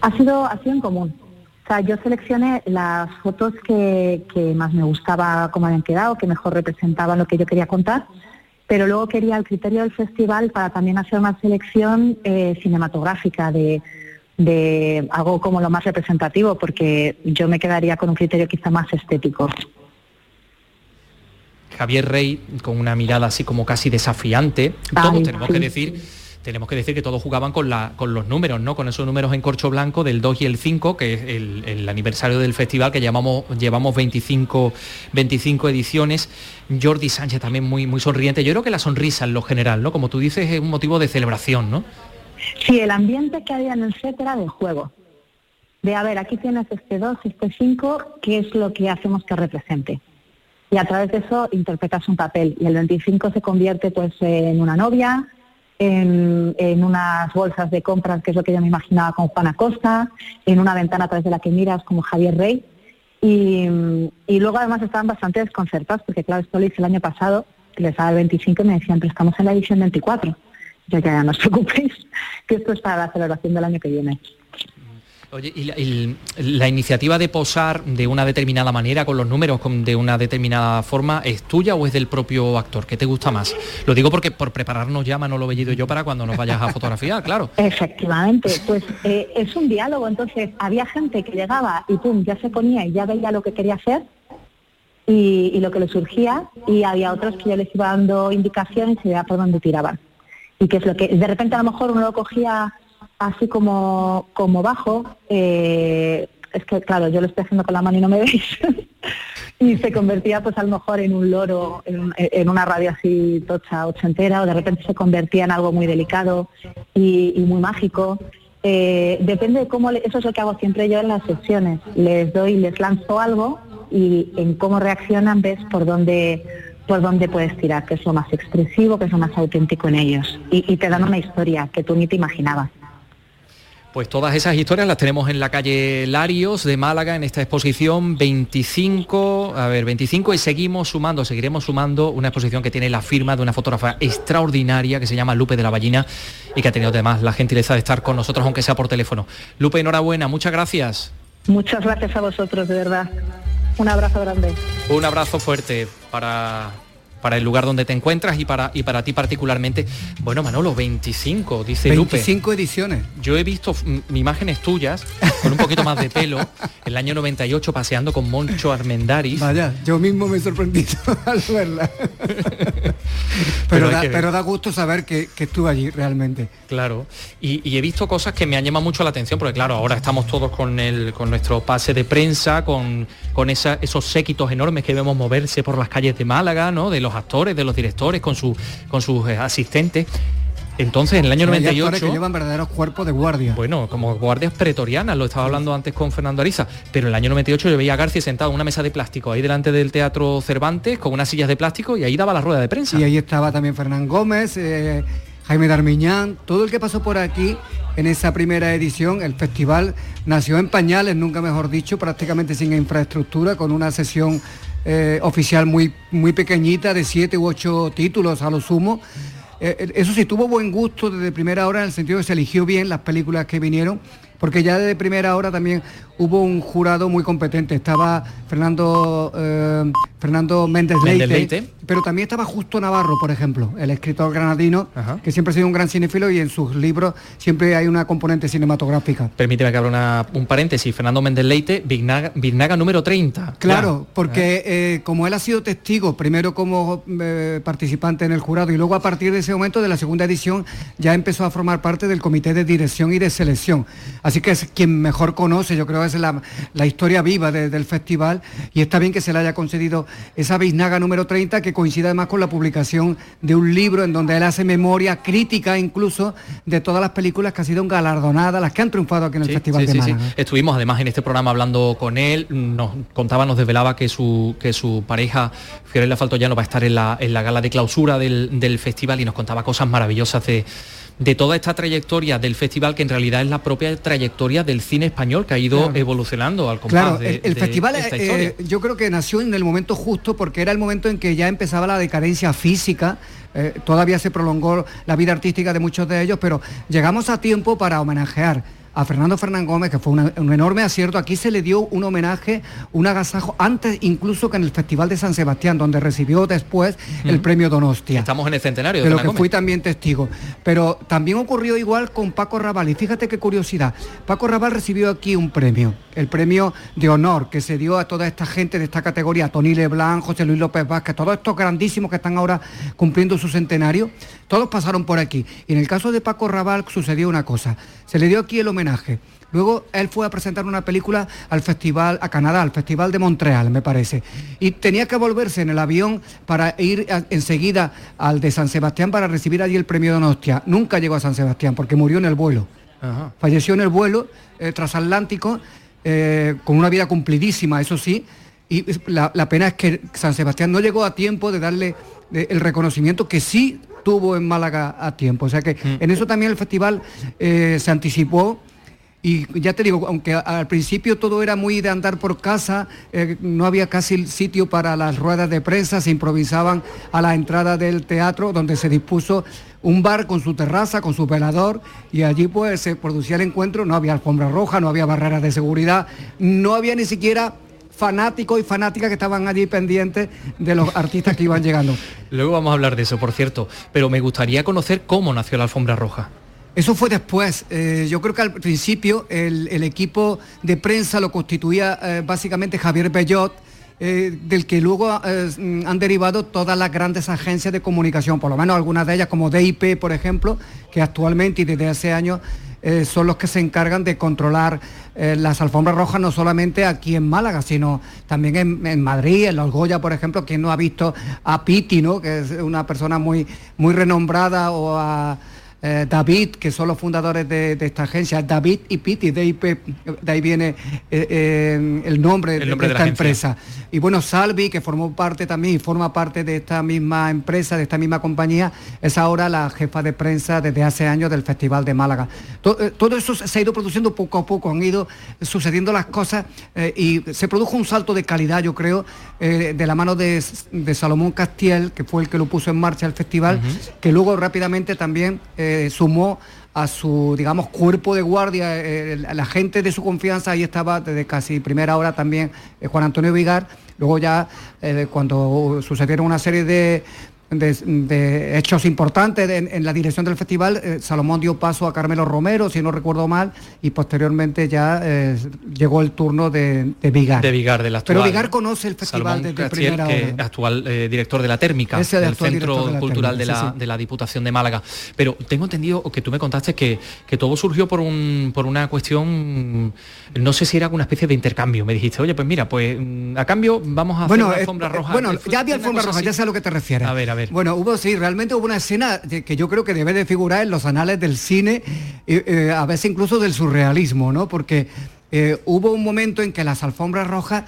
Ha sido, ha sido en común. O sea, yo seleccioné las fotos que, que más me gustaba cómo habían quedado, que mejor representaban lo que yo quería contar pero luego quería el criterio del festival para también hacer una selección eh, cinematográfica de, algo como lo más representativo, porque yo me quedaría con un criterio quizá más estético. Javier Rey, con una mirada así como casi desafiante, todos tenemos que decir tenemos que decir que todos jugaban con, la, con los números, ¿no? Con esos números en corcho blanco del 2 y el 5, que es el, aniversario del festival, que llevamos 25, 25 ediciones. Jordi Sánchez también muy, muy sonriente. Yo creo que la sonrisa en lo general, ¿no? Como tú dices, es un motivo de celebración, ¿no? Sí, el ambiente que había en el set era de juego. De, a ver, aquí tienes este 2, este 5, ¿qué es lo que hacemos que represente? Y a través de eso interpretas un papel. Y el 25 se convierte pues en una novia, en, unas bolsas de compras, que es lo que yo me imaginaba con Juana Costa, en una ventana a través de la que miras como Javier Rey. Y, luego además estaban bastante desconcertados, porque claro, esto lo hice el año pasado, les daba el 25 y me decían, pero estamos en la edición 24. Yo ya no os preocupéis, que esto es para la celebración del año que viene. Oye, ¿y la, iniciativa de posar de una determinada manera, con los números de una determinada forma, es tuya o es del propio actor? ¿Qué te gusta más? Lo digo porque por prepararnos ya Manolo Bellido y yo para cuando nos vayas a fotografiar, claro. Efectivamente, pues eh, es un diálogo, entonces había gente que llegaba y pum, ya se ponía y ya veía lo que quería hacer y, lo que le surgía y había otros que yo les iba dando indicaciones y veía por dónde tiraban. Y que es lo que de repente a lo mejor uno lo cogía así como, como bajo, eh, es que claro, yo lo estoy haciendo con la mano y no me veis, y se convertía pues a lo mejor en un loro, en, una radio así tocha ochentera, o de repente se convertía en algo muy delicado y, muy mágico. Eh, depende de cómo, eso es lo que hago siempre yo en las sesiones, les doy, les lanzo algo y en cómo reaccionan ves por dónde por dónde puedes tirar, que es lo más expresivo, que es lo más auténtico en ellos. Y, y te dan una historia que tú ni te imaginabas. Pues todas esas historias las tenemos en la calle Larios de Málaga en esta exposición 25, a ver, 25 y seguimos sumando, seguiremos sumando una exposición que tiene la firma de una fotógrafa extraordinaria que se llama Lupe de la Ballina y que ha tenido además la gentileza de estar con nosotros aunque sea por teléfono. Lupe, enhorabuena, muchas gracias. Muchas gracias a vosotros, de verdad. Un abrazo grande. Un abrazo fuerte para para el lugar donde te encuentras y para, y para ti particularmente. Bueno, Manolo, 25, dice 25 ediciones. Yo he visto imágenes tuyas con un poquito más de pelo, el año 98 paseando con Moncho Armendaris. Vaya, yo mismo me he sorprendido al verla. pero, da, gusto saber que, estuve allí realmente. Claro, y, he visto cosas que me han llamado mucho la atención, porque claro, ahora estamos todos con, el, con nuestro pase de prensa, con, con esos séquitos enormes que vemos moverse por las calles de Málaga, ¿no? De los actores, de los directores, con, su, con sus eh, asistentes. Entonces, en el año 98... que llevan verdaderos cuerpos de guardia. Bueno, como guardias pretorianas, lo estaba hablando antes con Fernando Ariza, pero en el año 98 yo veía a García sentado en una mesa de plástico ahí delante del Teatro Cervantes, con unas sillas de plástico, y ahí daba la rueda de prensa. Y ahí estaba también Fernán Gómez, eh, Jaime Darmiñán, todo el que pasó por aquí en esa primera edición. El festival nació en pañales, nunca mejor dicho, prácticamente sin infraestructura, con una sesión eh, oficial muy, muy pequeñita de siete u ocho títulos a lo sumo. Eh, eh, eso sí, tuvo buen gusto desde primera hora en el sentido de que se eligió bien las películas que vinieron, porque ya desde primera hora también hubo un jurado muy competente. Estaba Fernando, eh, Fernando Méndez Leite, Leite. pero también estaba Justo Navarro, por ejemplo, el escritor granadino, que siempre ha sido un gran cinéfilo y en sus libros siempre hay una componente cinematográfica. Permíteme que abra una- un paréntesis. Fernando Méndez Leite, Vignaga, Vignaga número 30. Claro, porque eh, como él ha sido testigo, primero como eh, participante en el jurado y luego a partir de ese momento de la segunda edición ya empezó a formar parte del comité de dirección y de selección. Así que es quien mejor conoce, yo creo es la, la historia viva de- del festival y está bien que se le haya concedido esa biznaga número 30 que coincide además con la publicación de un libro en donde él hace memoria crítica incluso de todas las películas que han sido galardonadas, las que han triunfado aquí en el Festival Sí, de sí. Málaga. Estuvimos además en este programa hablando con él, nos contaba, nos desvelaba que su, que su pareja, Fiorella Faltoyano, va a estar en la, en la gala de clausura del, del festival y nos contaba cosas maravillosas de, de toda esta trayectoria del festival, que en realidad es la propia trayectoria del cine español que ha ido Claro. evolucionando al compás Claro, de, el, el de festival esta eh, eh, yo creo que nació en el momento justo porque era el momento en que ya empezaba la decadencia física, eh, todavía se prolongó la vida artística de muchos de ellos, pero llegamos a tiempo para homenajear a Fernando Fernán Gómez, que fue una- un enorme acierto. Aquí se le dio un homenaje, un agasajo, antes incluso que en el Festival de San Sebastián, donde recibió después el premio Donostia Estamos en el centenario de lo que Gómez. fui también testigo. Pero también ocurrió igual con Paco Raval. Y fíjate qué curiosidad. Paco Raval recibió aquí un premio, el premio de honor que se dio a toda esta gente de esta categoría, Tony Leblanc, José Luis López Vázquez, todos estos grandísimos que están ahora cumpliendo su centenario, todos pasaron por aquí. Y en el caso de Paco Raval sucedió una cosa. Se le dio aquí el homenaje. Luego él fue a presentar una película al festival, a Canadá, al Festival de Montreal, me parece. Y tenía que volverse en el avión para ir a- enseguida al de San Sebastián para recibir allí el premio Donostia. Nunca llegó a San Sebastián porque murió en el vuelo. Ajá. Falleció en el vuelo eh, transatlántico eh, con una vida cumplidísima, eso sí. Y la, la pena es que San Sebastián no llegó a tiempo de darle el reconocimiento que sí tuvo en Málaga a tiempo. O sea que en eso también el festival eh, se anticipó. Y ya te digo, aunque al principio todo era muy de andar por casa, eh, no había casi sitio para las ruedas de prensa, se improvisaban a la entrada del teatro donde se dispuso un bar con su terraza, con su velador y allí pues se producía el encuentro, no había alfombra roja, no había barreras de seguridad, no había ni siquiera fanáticos y fanáticas que estaban allí pendientes de los artistas que iban llegando. Luego vamos a hablar de eso, por cierto. Pero me gustaría conocer cómo nació la alfombra roja. Eso fue después. Eh, yo creo que al principio el, el equipo de prensa lo constituía eh, básicamente Javier Bellot, eh, del que luego mm, han derivado todas las grandes agencias de comunicación, por lo menos algunas de ellas como DIP, por ejemplo, que actualmente y desde hace años son los que se encargan de controlar las alfombras rojas no solamente aquí en Málaga, sino también en, en Madrid, en Los Goya, por ejemplo, quien no ha visto a Piti, ¿no? que es una persona muy, muy renombrada, o a eh, David, que son los fundadores de, de esta agencia, David y Piti, de, ahí de ahí viene eh, eh, el nombre, El nombre de, esta empresa. Y bueno, Salvi, que formó parte también y forma parte de esta misma empresa, de esta misma compañía, es ahora la jefa de prensa desde hace años del Festival de Málaga. To- todo eso se ha ido produciendo poco a poco, han ido sucediendo las cosas y se produjo un salto de calidad, yo creo, de la mano de, de Salomón Castiel, que fue el que lo puso en marcha el festival, que luego rápidamente también eh, sumó a su, digamos, cuerpo de guardia, eh, la gente de su confianza, ahí estaba desde casi primera hora también eh, Juan Antonio Vigar, luego ya cuando sucedieron una serie de, de- de hechos importantes en, en la dirección del festival, eh, Salomón dio paso a Carmelo Romero, si no recuerdo mal, y posteriormente ya eh, llegó el turno de, de Vigar. De Vigar, del actual. Pero Vigar conoce el festival Salomón desde Castiel, primera que hora. actual eh, director de la térmica, Ese es el del Centro director de la Cultural de, Térmica, la, sí, de la Diputación de Málaga. Pero tengo entendido que tú me contaste que, que todo surgió por, un, por una cuestión, no sé si era una especie de intercambio. Me dijiste, oye, pues mira, pues mm, a cambio vamos a hacer Bueno, una eh, alfombra roja. bueno, ya había una alfombra roja, así. ya sé a lo que te refieres. A ver, a ver. Bueno, hubo sí, realmente hubo una escena de- que yo creo que debe de figurar en los anales del cine, eh, eh, a veces incluso del surrealismo, ¿no? Porque eh, hubo un momento en que las alfombras rojas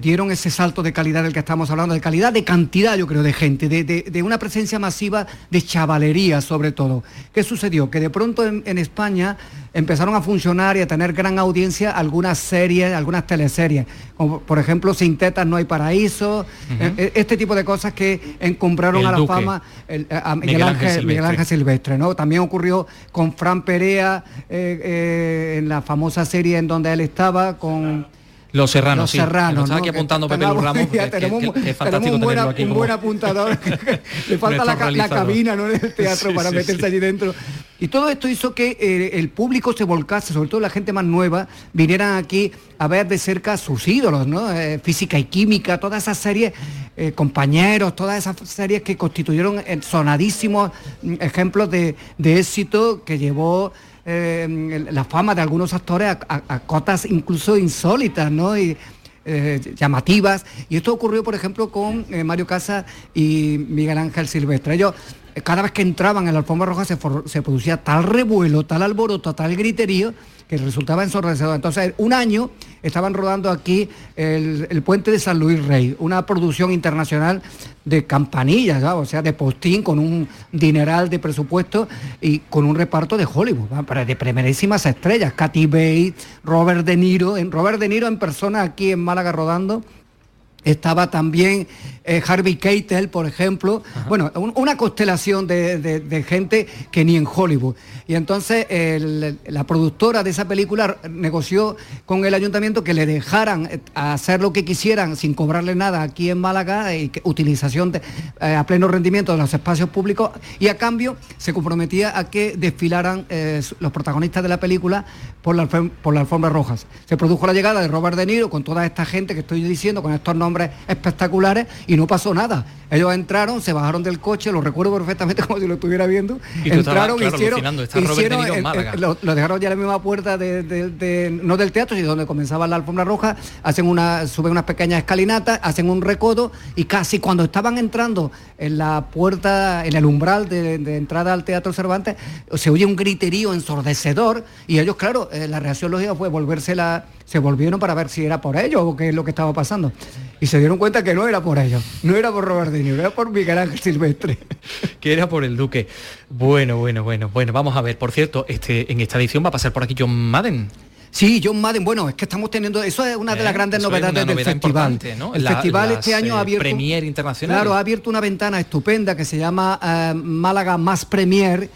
dieron ese salto de calidad del que estamos hablando, de calidad, de cantidad, yo creo, de gente, de, una presencia masiva de chavalería sobre todo. ¿Qué sucedió? Que de pronto en, España empezaron a funcionar y a tener gran audiencia algunas series, algunas teleseries, como por ejemplo Sin Tetas No hay Paraíso, eh, este tipo de cosas que encumbraron a la fama a Miguel, Ángel, Silvestre. ¿no? También ocurrió con Fran Perea en la famosa serie en donde él estaba con... Los Serranos, Los Serranos, estaba aquí apuntando Pepe Ramos, tenemos, un, buen apuntador. Le falta la, cabina ¿no? en el teatro para meterse allí dentro. Y todo esto hizo que eh, el público se volcase, sobre todo la gente más nueva, vinieran aquí a ver de cerca sus ídolos, ¿no? Eh, física y química, todas esas series, eh, compañeros, todas esas series que constituyeron sonadísimos mm, ejemplos de, de éxito que llevó eh, la fama de algunos actores a, cotas incluso insólitas, ¿no? Y, eh, llamativas. Y esto ocurrió, por ejemplo, con eh, Mario Casa y Miguel Ángel Silvestre. Cada vez que entraban en la alfombra roja se, se producía tal revuelo, tal alboroto, tal griterío, que resultaba ensordecedor. Entonces, un año estaban rodando aquí el, puente de San Luis Rey, una producción internacional de campanillas, o sea, de postín, con un dineral de presupuesto y con un reparto de Hollywood, de primerísimas estrellas, Katy Bates, Robert De Niro, en Robert De Niro en persona aquí en Málaga rodando estaba también eh, Harvey Keitel, por ejemplo. Bueno, una constelación de, gente que ni en Hollywood. Y entonces la productora de esa película negoció con el ayuntamiento que le dejaran eh, hacer lo que quisieran sin cobrarle nada aquí en Málaga, y utilización eh, a pleno rendimiento de los espacios públicos, y a cambio se comprometía a que desfilaran los protagonistas de la película por la, por las alfombras rojas. Se produjo la llegada de Robert De Niro con toda esta gente que estoy diciendo, con estos nombres espectaculares, y no pasó nada. Ellos entraron, se bajaron del coche, lo recuerdo perfectamente como si lo estuviera viendo. entraron, y hicieron, lo, dejaron ya en la misma puerta de, no del teatro, sino donde comenzaba la alfombra roja, hacen una, suben unas pequeñas escalinatas, hacen un recodo y casi cuando estaban entrando en la puerta, en el umbral de, entrada al Teatro Cervantes, se oye un griterío ensordecedor y ellos, claro, eh, la reacción lógica fue volverse la se volvieron para ver si era por ellos o qué es lo que estaba pasando. Y se dieron cuenta que no era por ellos, no era por Robert De Niro, era por Miguel Ángel Silvestre. que era por el Duque. Bueno, bueno, bueno, bueno, vamos a ver. Por cierto, este, en esta edición va a pasar por aquí John Madden. Sí, John Madden, bueno, es que estamos teniendo, eso es una de las eh, grandes novedades del festival. El festival este año ha abierto... Premier internacional. Claro, ha abierto una ventana estupenda que se llama eh, Málaga Más Premier,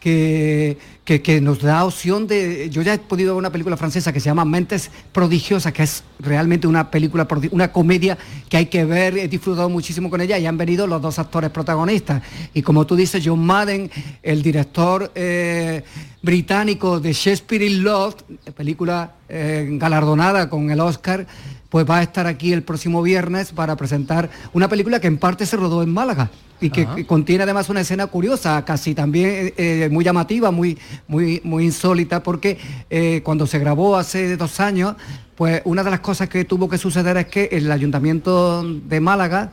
que, que, nos da opción de... Yo ya he podido ver una película francesa que se llama Mentes Prodigiosas, que es realmente una película, una comedia que hay que ver, he disfrutado muchísimo con ella y han venido los dos actores protagonistas. Y como tú dices, John Madden, el director eh, británico de Shakespeare in Love, película eh, galardonada con el Oscar, pues va a estar aquí el próximo viernes para presentar una película que en parte se rodó en Málaga y que contiene además una escena curiosa, casi también eh, eh, muy llamativa, muy, muy, muy insólita, porque eh, cuando se grabó hace dos años, pues una de las cosas que tuvo que suceder es que el ayuntamiento de Málaga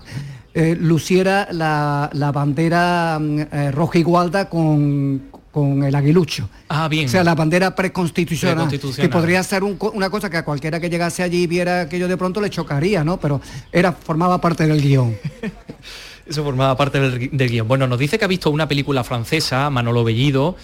luciera la, bandera mm, roja igualda con, con el aguilucho. Ah, bien. O sea, la bandera preconstitucional, que podría ser una cosa que a cualquiera que llegase allí y viera aquello de pronto le chocaría, ¿no? Pero era, formaba parte del guion. Eso formaba parte del, guion. Bueno, nos dice que ha visto una película francesa, Manolo Bellido,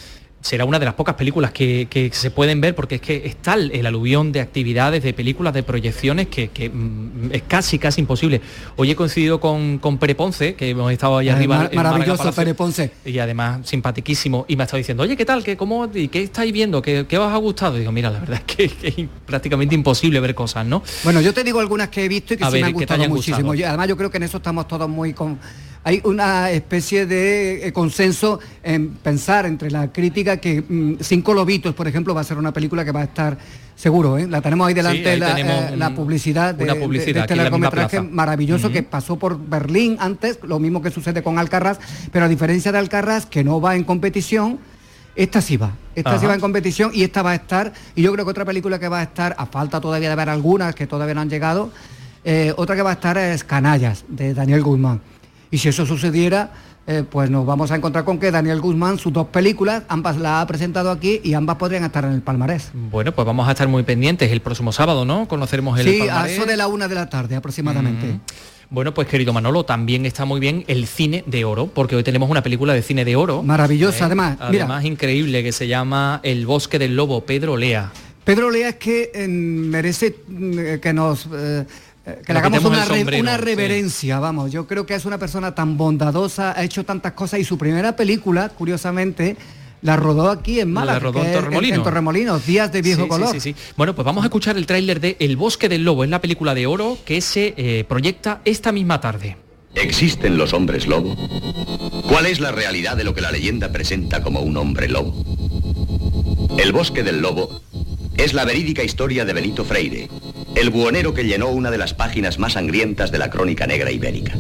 será una de las pocas películas que, se pueden ver porque es que está el, aluvión de actividades, de películas, de proyecciones que, mm, es casi, casi imposible. Hoy he coincidido con, con Pere Ponce, que hemos estado ahí arriba. maravilloso Pere Ponce. Y además simpatiquísimo. Y me ha estado diciendo, oye, ¿qué tal? ¿Qué, cómo, y ¿Qué estáis viendo? ¿Qué, ¿Qué, os ha gustado? Y digo, mira, la verdad es que, es prácticamente imposible ver cosas, ¿no? Bueno, yo te digo algunas que he visto y que sí me han gustado muchísimo. además yo creo que en eso estamos todos muy con hay una especie de eh, consenso en pensar entre la crítica que mm, Cinco Lobitos, por ejemplo, va a ser una película que va a estar seguro, ¿eh? la tenemos ahí delante la, eh, publicidad de, este largometraje maravilloso que pasó por Berlín antes, lo mismo que sucede con Alcarraz, pero a diferencia de Alcarraz, que no va en competición, esta sí va, esta sí va en competición y esta va a estar, y yo creo que otra película que va a estar, a falta todavía de ver algunas que todavía no han llegado, otra que va a estar es Canallas, de Daniel Guzmán. Y si eso sucediera, eh, pues nos vamos a encontrar con que Daniel Guzmán, sus dos películas, ambas las ha presentado aquí y ambas podrían estar en el palmarés. Bueno, pues vamos a estar muy pendientes el próximo sábado, ¿no? Conoceremos el sí, palmarés. a eso de la una de la tarde aproximadamente. Mm. Bueno, pues querido Manolo, también está muy bien el cine de oro, porque hoy tenemos una película de cine de oro. Maravillosa, además. Mira. Además, increíble, que se llama El bosque del lobo, Pedro Lea. Pedro Lea es que eh, merece mm, que nos... eh, que le hagamos una, sombrero, una sí. reverencia, vamos. Yo creo que es una persona tan bondadosa, ha hecho tantas cosas y su primera película, curiosamente, la rodó aquí en Málaga. La rodó en Torremolinos. En Torremolinos, Días de Viejo Sí, sí, Color. sí, sí. Bueno, pues vamos a escuchar el tráiler de El bosque del lobo, es la película de oro que se eh, proyecta esta misma tarde. ¿Existen los hombres lobo? ¿Cuál es la realidad de lo que la leyenda presenta como un hombre lobo? El bosque del lobo es la verídica historia de Benito Freire, el buhonero que llenó una de las páginas más sangrientas de la crónica negra ibérica.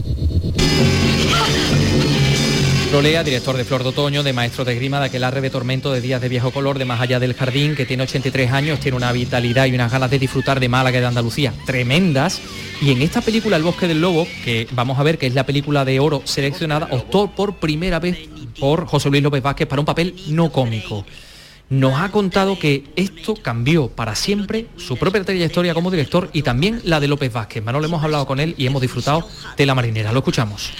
Pedro Lea, director de Flor de Otoño, de Maestro de Grima, de Aquelarre de Tormento, de Días de Viejo Color, de Más Allá del Jardín, que tiene 83 años, tiene una vitalidad y unas ganas de disfrutar de Málaga y de Andalucía tremendas. Y en esta película, El Bosque del Lobo, que vamos a ver que es la película de oro seleccionada, optó por primera vez por José Luis López Vázquez para un papel no cómico. Nos ha contado que esto cambió para siempre su propia trayectoria como director y también la de López Vázquez. Manolo, hemos hablado con él y hemos disfrutado de La Marinera. Lo escuchamos.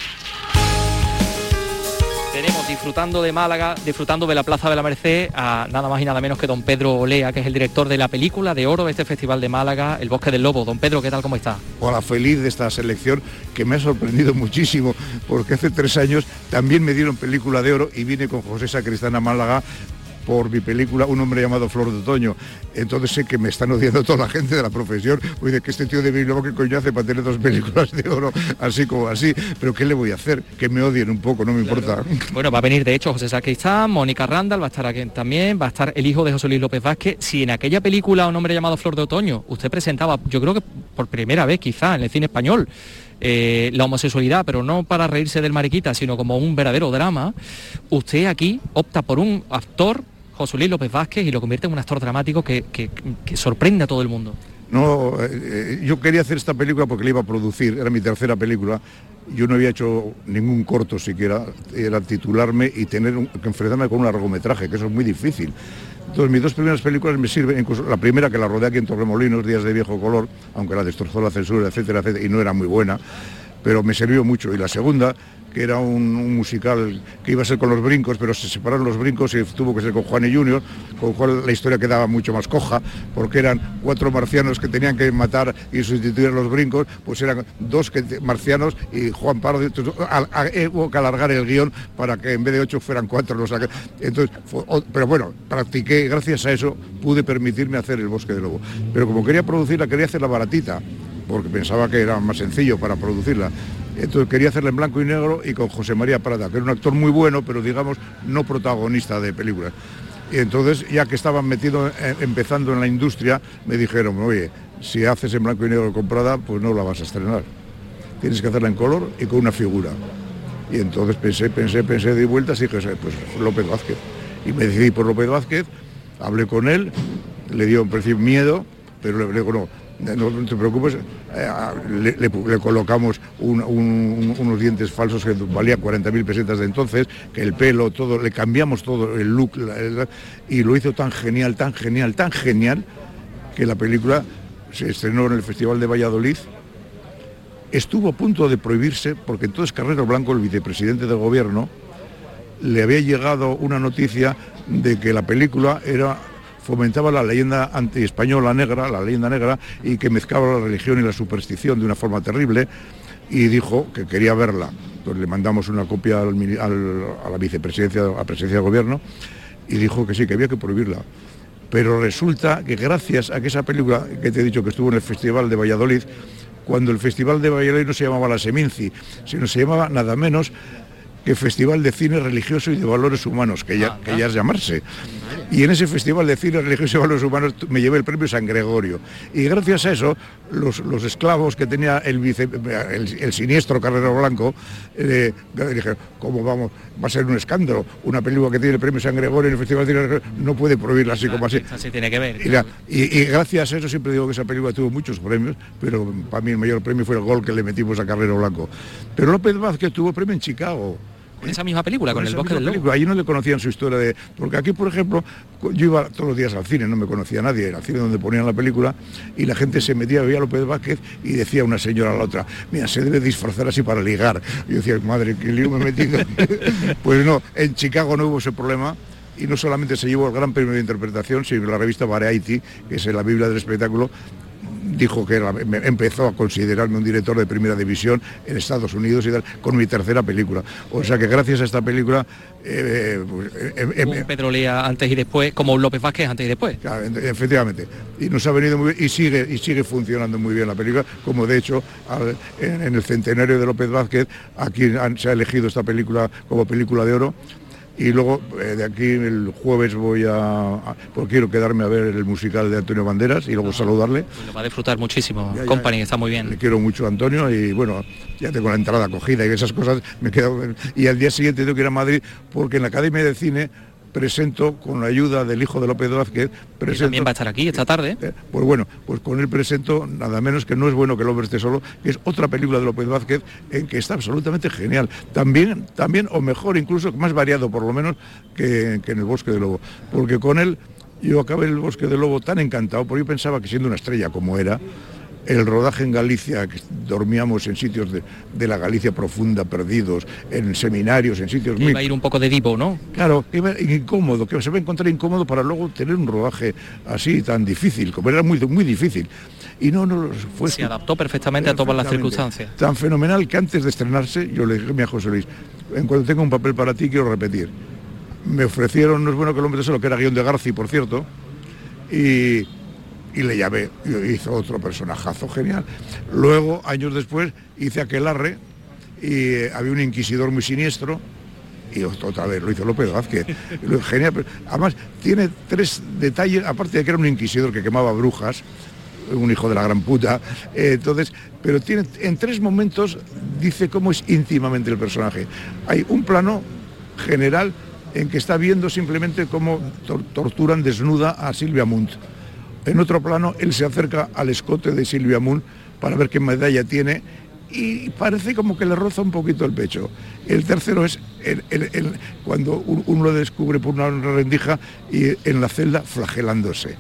Tenemos disfrutando de Málaga, disfrutando de la Plaza de la Merced, a nada más y nada menos que don Pedro Olea, que es el director de la película de oro de este Festival de Málaga, El Bosque del Lobo. Don Pedro, ¿qué tal? ¿Cómo está? Hola, feliz de esta selección que me ha sorprendido muchísimo porque hace tres años también me dieron película de oro y vine con José Sacristán a Málaga por mi película Un hombre llamado Flor de Otoño. Entonces sé que me están odiando toda la gente de la profesión. Oye, que este tío de Bilbao que coño hace para tener dos películas de oro así como así. Pero ¿qué le voy a hacer? Que me odien un poco, no me importa. Bueno, va a venir de hecho José Sacristán, Mónica Randall, va a estar aquí también, va a estar el hijo de José Luis López Vázquez. Si en aquella película Un hombre llamado Flor de Otoño, usted presentaba, yo creo que por primera vez quizá en el cine español, eh, la homosexualidad, pero no para reírse del mariquita, sino como un verdadero drama, usted aquí opta por un actor, José López Vázquez, y lo convierte en un actor dramático que, sorprende a todo el mundo. No, eh, eh, yo quería hacer esta película porque la iba a producir, era mi tercera película. Yo no había hecho ningún corto siquiera, era titularme y tener un- que enfrentarme con un largometraje, que eso es muy difícil. Entonces mis dos primeras películas me sirven, incluso la primera que la rodé aquí en Torremolinos, Días de Viejo Color, aunque la destrozó la censura, etcétera, etcétera, y no era muy buena, pero me sirvió mucho. Y la segunda, que era un, musical que iba a ser con los brincos, pero se separaron los brincos y tuvo que ser con Juan y Junior, con lo cual la historia quedaba mucho más coja, porque eran cuatro marcianos que tenían que matar y sustituir a los brincos, pues eran dos que- marcianos y Juan Pardo, eh, hubo que alargar el guion para que en vez de ocho fueran cuatro. entonces, pero bueno, practiqué, gracias a eso pude permitirme hacer El Bosque de Lobo. Pero como quería producirla, quería hacerla baratita, porque pensaba que era más sencillo para producirla. Entonces quería hacerla en blanco y negro y con José María Prada, que era un actor muy bueno, pero digamos no protagonista de películas. Y entonces, ya que estaban metidos, eh, empezando en la industria, me dijeron, oye, si haces en blanco y negro con Prada, pues no la vas a estrenar. Tienes que hacerla en color y con una figura. Y entonces pensé, pensé, pensé, di vueltas y dije, pues López Vázquez. Y me decidí por López Vázquez, hablé con él, le dio en principio miedo, pero le digo, no, no, te preocupes, eh, le, le- colocamos un- un- unos dientes falsos que valían 40.000 pesetas de entonces, que el pelo, todo, le cambiamos todo, el look, y lo hizo tan genial, tan genial, tan genial, que la película se estrenó en el Festival de Valladolid, estuvo a punto de prohibirse porque entonces Carrero Blanco, el vicepresidente del gobierno, le había llegado una noticia de que la película era fomentaba la leyenda anti-española negra, la leyenda negra, y que mezclaba la religión y la superstición de una forma terrible, y dijo que quería verla. Entonces le mandamos una copia a la vicepresidencia, a la presidencia del gobierno, y dijo que sí, que había que prohibirla. Pero resulta que gracias a que esa película que te he dicho que estuvo en el Festival de Valladolid, cuando el Festival de Valladolid no se llamaba la Seminci, sino se llamaba nada menos que Festival de Cine Religioso y de Valores Humanos, que ya, que ya es llamarse. Y en ese Festival de Cine Religioso y Valores Humanos me llevé el premio San Gregorio. Y gracias a eso, los, los esclavos que tenía el, vice- el, el siniestro Carrero Blanco, eh, dijeron, ¿cómo vamos? Va a ser un escándalo. Una película que tiene el premio San Gregorio en el Festival de Cine Religioso no puede prohibirla así como así. Así tiene que ver. Y- y gracias a eso siempre digo que esa película tuvo muchos premios, pero para mí el mayor premio fue el gol que le metimos a Carrero Blanco. Pero López Vázquez tuvo premio en Chicago Con esa misma película, con, el bosque del lobo. Allí no le conocían su historia de... Porque aquí, por ejemplo, yo iba todos los días al cine, no me conocía nadie, era al cine donde ponían la película y la gente se metía, veía a López Vázquez y decía una señora a la otra, mira, se debe disfrazar así para ligar. Y yo decía, madre, qué lío me he metido. pues no, en Chicago no hubo ese problema y no solamente se llevó el gran premio de interpretación, sino la revista Variety, que es la Biblia del espectáculo, dijo que era- empezó a considerarme un director de primera división en Estados Unidos y tal, con mi tercera película. O sea que gracias a esta película... eh, pues, eh, eh, Un Pedro Lea antes y después, como un López Vázquez antes y después. Claro, efectivamente. Y nos ha venido muy bien y sigue, y sigue funcionando muy bien la película, como de hecho al- en, en el centenario de López Vázquez, aquí han- se ha elegido esta película como película de oro. Y luego eh, de aquí el jueves voy a, a- porque quiero quedarme a ver el musical de Antonio Banderas y luego saludarle. Pues lo va a disfrutar muchísimo. Ya, ya, Company está muy bien. Le quiero mucho a Antonio y bueno, ya tengo la entrada cogida y esas cosas me quedo. Y al día siguiente tengo que ir a Madrid porque en la Academia de Cine presento con la ayuda del hijo de López Vázquez presento también va a estar aquí esta tarde. eh, Pues bueno, pues con él presento nada menos que no es bueno que el hombre esté solo, que es otra película de López Vázquez en que está absolutamente genial. También, también o mejor, incluso más variado por lo menos que, que en el Bosque del Lobo. Porque con él yo acabé en el Bosque del Lobo tan encantado, porque yo pensaba que siendo una estrella como era, el rodaje en Galicia, que dormíamos en sitios de, de la Galicia profunda, perdidos, en seminarios, en sitios muy Iba a ir un poco de divo, ¿no? Claro, iba incómodo, que se va a encontrar incómodo para luego tener un rodaje así tan difícil, como era muy, muy difícil. Y no, no, fue Se adaptó perfectamente a todas las circunstancias. tan fenomenal que antes de estrenarse yo le dije a José Luis, en cuanto tenga un papel para ti quiero repetir. Me ofrecieron, no es bueno que el hombre solo, que era guion de Garci, por cierto, y, y le llamé, y hizo otro personajazo genial. Luego, años después, hice Aquelarre y eh, había un inquisidor muy siniestro y otra vez lo hizo López Vázquez. Genial, además tiene tres detalles, aparte de que era un inquisidor que quemaba brujas, un hijo de la gran puta, eh, entonces, pero tiene en tres momentos dice cómo es íntimamente el personaje. Hay un plano general en que está viendo simplemente cómo tor- torturan desnuda a Silvia Munt. En otro plano, él se acerca al escote de Silvia Moon para ver qué medalla tiene y parece como que le roza un poquito el pecho. El tercero es el- el- el- cuando un- uno lo descubre por una rendija y en la celda flagelándose.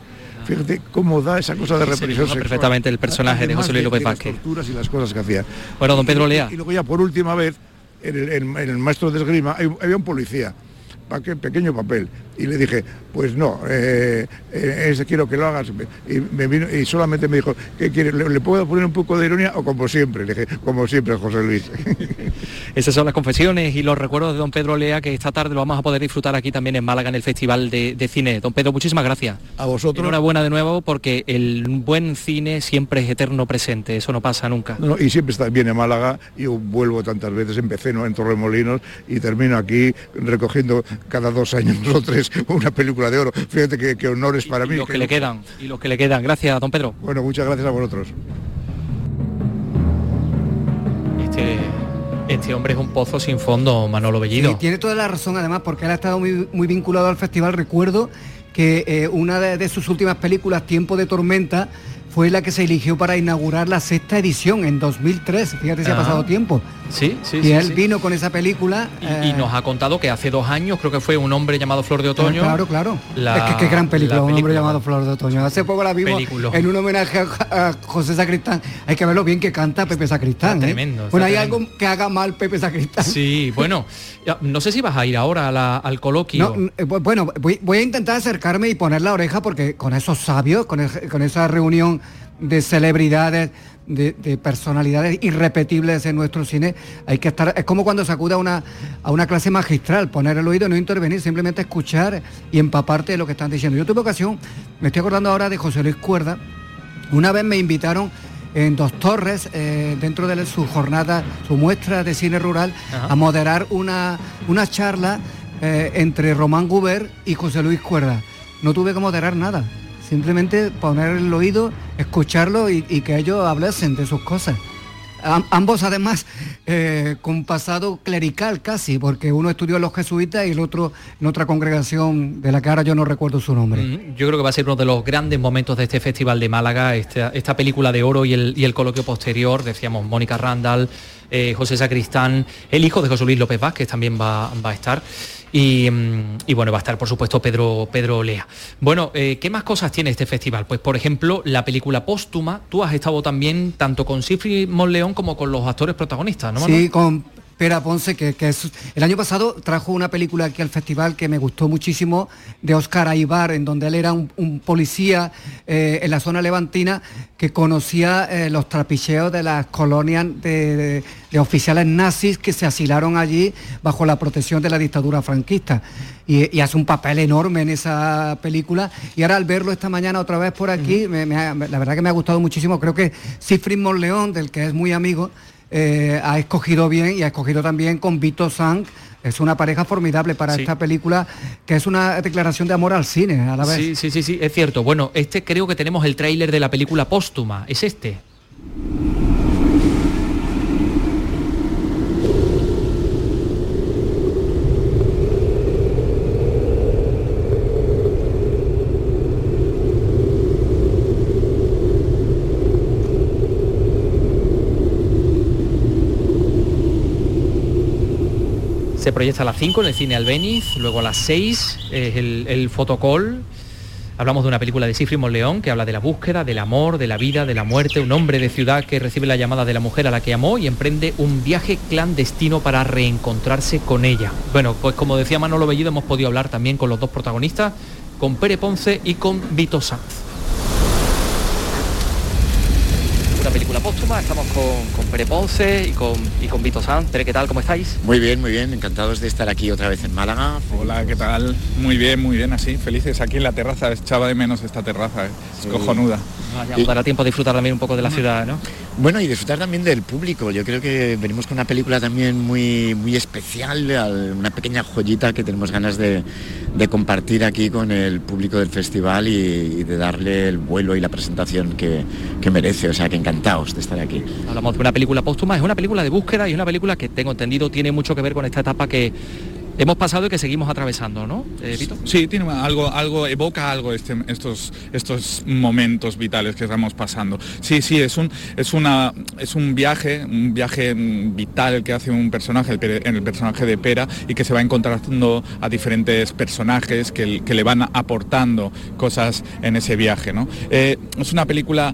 Fíjate cómo da esa cosa de represión perfectamente el personaje de José Luis López las Vázquez. torturas y las cosas que hacía. Bueno, don Pedro Y- Lea. Y, luego ya por última vez, en el, en- en el maestro de esgrima, había un policía, pa- que- pequeño papel, y le dije, pues no, eh, eh, quiero que lo hagas. Y, me vino, y solamente me dijo, ¿qué quiere? ¿Le, le puedo poner un poco de ironía o como siempre? Le dije, como siempre, José Luis. Esas son las confesiones y los recuerdos de don Pedro Lea que esta tarde lo vamos a poder disfrutar aquí también en Málaga en el Festival de, de Cine. Don Pedro, muchísimas gracias. A vosotros. Enhorabuena de nuevo porque el buen cine siempre es eterno presente, eso no pasa nunca. No, y siempre está, viene Málaga, yo vuelvo tantas veces, empecé ¿no? en Torremolinos y termino aquí recogiendo cada dos años o tres una película de oro. Fíjate que, que honores para mí. Los que le quedan, y los que le quedan. Gracias, don Pedro. Bueno, muchas gracias a vosotros. Este, este hombre es un pozo sin fondo, Manolo Bellido. Sí, tiene toda la razón además porque él ha estado muy, muy vinculado al festival. Recuerdo que eh, una de, de sus últimas películas, Tiempo de Tormenta, fue la que se eligió para inaugurar la sexta edición en 2003. Fíjate si ha Ah. pasado tiempo. Sí, sí, y él sí. vino con esa película. Y, y nos ha contado que hace dos años, creo que fue un hombre llamado Flor de Otoño. Claro, claro. La- es que qué gran película, la un hombre película. llamado Flor de Otoño. Hace poco la vimos Peliculón. en un homenaje a, a José Sacristán. Hay que ver lo bien que canta Pepe Sacristán. Está ¿eh? tremendo, está Bueno, hay tremendo. algo que haga mal Pepe Sacristán. Sí, bueno, no sé si vas a ir ahora a la- al coloquio. No, eh, bu- bueno, voy, voy a intentar acercarme y poner la oreja porque con esos sabios, con, el- con esa reunión de celebridades, de, de personalidades irrepetibles en nuestro cine, hay que estar, es como cuando se acude a una, a una clase magistral, poner el oído, no intervenir, simplemente escuchar y empaparte de lo que están diciendo. Yo tuve ocasión, me estoy acordando ahora de José Luis Cuerda, una vez me invitaron en Dos Torres, eh, dentro de su jornada, su muestra de cine rural, Ajá. a moderar una, una charla eh, entre Román Guber y José Luis Cuerda. No tuve que moderar nada, simplemente poner el oído, escucharlo y, que ellos hablasen de sus cosas. Am- ambos además eh, con pasado clerical casi, porque uno estudió en los jesuitas y el otro en otra congregación de la que ahora yo no recuerdo su nombre. Mm, Yo creo que va a ser uno de los grandes momentos de este Festival de Málaga, esta, esta película de oro y el, el coloquio posterior, decíamos Mónica Randall, eh, José Sacristán, el hijo de José Luis López Vázquez también va, va a estar. Y, mm, y, bueno, va a estar por supuesto Pedro, Pedro Lea. Bueno, eh, ¿qué más cosas tiene este festival? Pues por ejemplo, la película póstuma, tú has estado también tanto con Cifri Monleón como con los actores protagonistas, ¿no? Sí, con Pera Ponce, que, es, el año pasado trajo una película aquí al festival que me gustó muchísimo, de Oscar Aibar, en donde él era un, policía eh, en la zona levantina que conocía eh, los trapicheos de las colonias de, oficiales nazis que se asilaron allí bajo la protección de la dictadura franquista. Y, hace un papel enorme en esa película. Y ahora al verlo esta mañana otra vez por aquí, la verdad que me ha gustado muchísimo. Creo que Sifrid Monleón, del que es muy amigo, eh, ha escogido bien y ha escogido también con Vito Sang. Es una pareja formidable para esta película, que es una declaración de amor al cine a la vez. Sí, sí, sí, sí, es cierto. Bueno, este creo que tenemos el tráiler de la película póstuma. ¿Es este? Se proyecta a las 5 en el cine Albeniz, luego a las 6 es el, el fotocall. Hablamos de una película de Sifri León que habla de la búsqueda, del amor, de la vida, de la muerte, un hombre de ciudad que recibe la llamada de la mujer a la que amó y emprende un viaje clandestino para reencontrarse con ella. Bueno, pues como decía Manolo Bellido, hemos podido hablar también con los dos protagonistas, con Pere Ponce y con Vito Sanz. película póstuma. Estamos con, con Pere Ponce y con, y con Vito Sanz. Pere, ¿qué tal? ¿Cómo estáis? Muy bien, muy bien. Encantados de estar aquí otra vez en Málaga. Hola, ¿qué tal? Muy bien, muy bien, así. Felices aquí en la terraza. Echaba de menos esta terraza. ¿eh? Es cojonuda. ya dará tiempo de disfrutar también un poco de la ciudad, ¿no? Bueno, y disfrutar también del público. Yo creo que venimos con una película también muy, muy especial, una pequeña joyita que tenemos ganas de, de compartir aquí con el público del festival y, de darle el vuelo y la presentación que, que, merece. O sea, que encantados de estar aquí. Hablamos de una película póstuma, es una película de búsqueda y una película que tengo entendido tiene mucho que ver con esta etapa que hemos pasado y que seguimos atravesando, ¿no, eh, Sí, tiene algo, algo, evoca algo este, estos, estos momentos vitales que estamos pasando. Sí, sí, es un, es una, es un viaje, un viaje vital que hace un personaje, el, el personaje de Pera, y que se va encontrando a diferentes personajes que, que le van aportando cosas en ese viaje, ¿no? Eh, es una película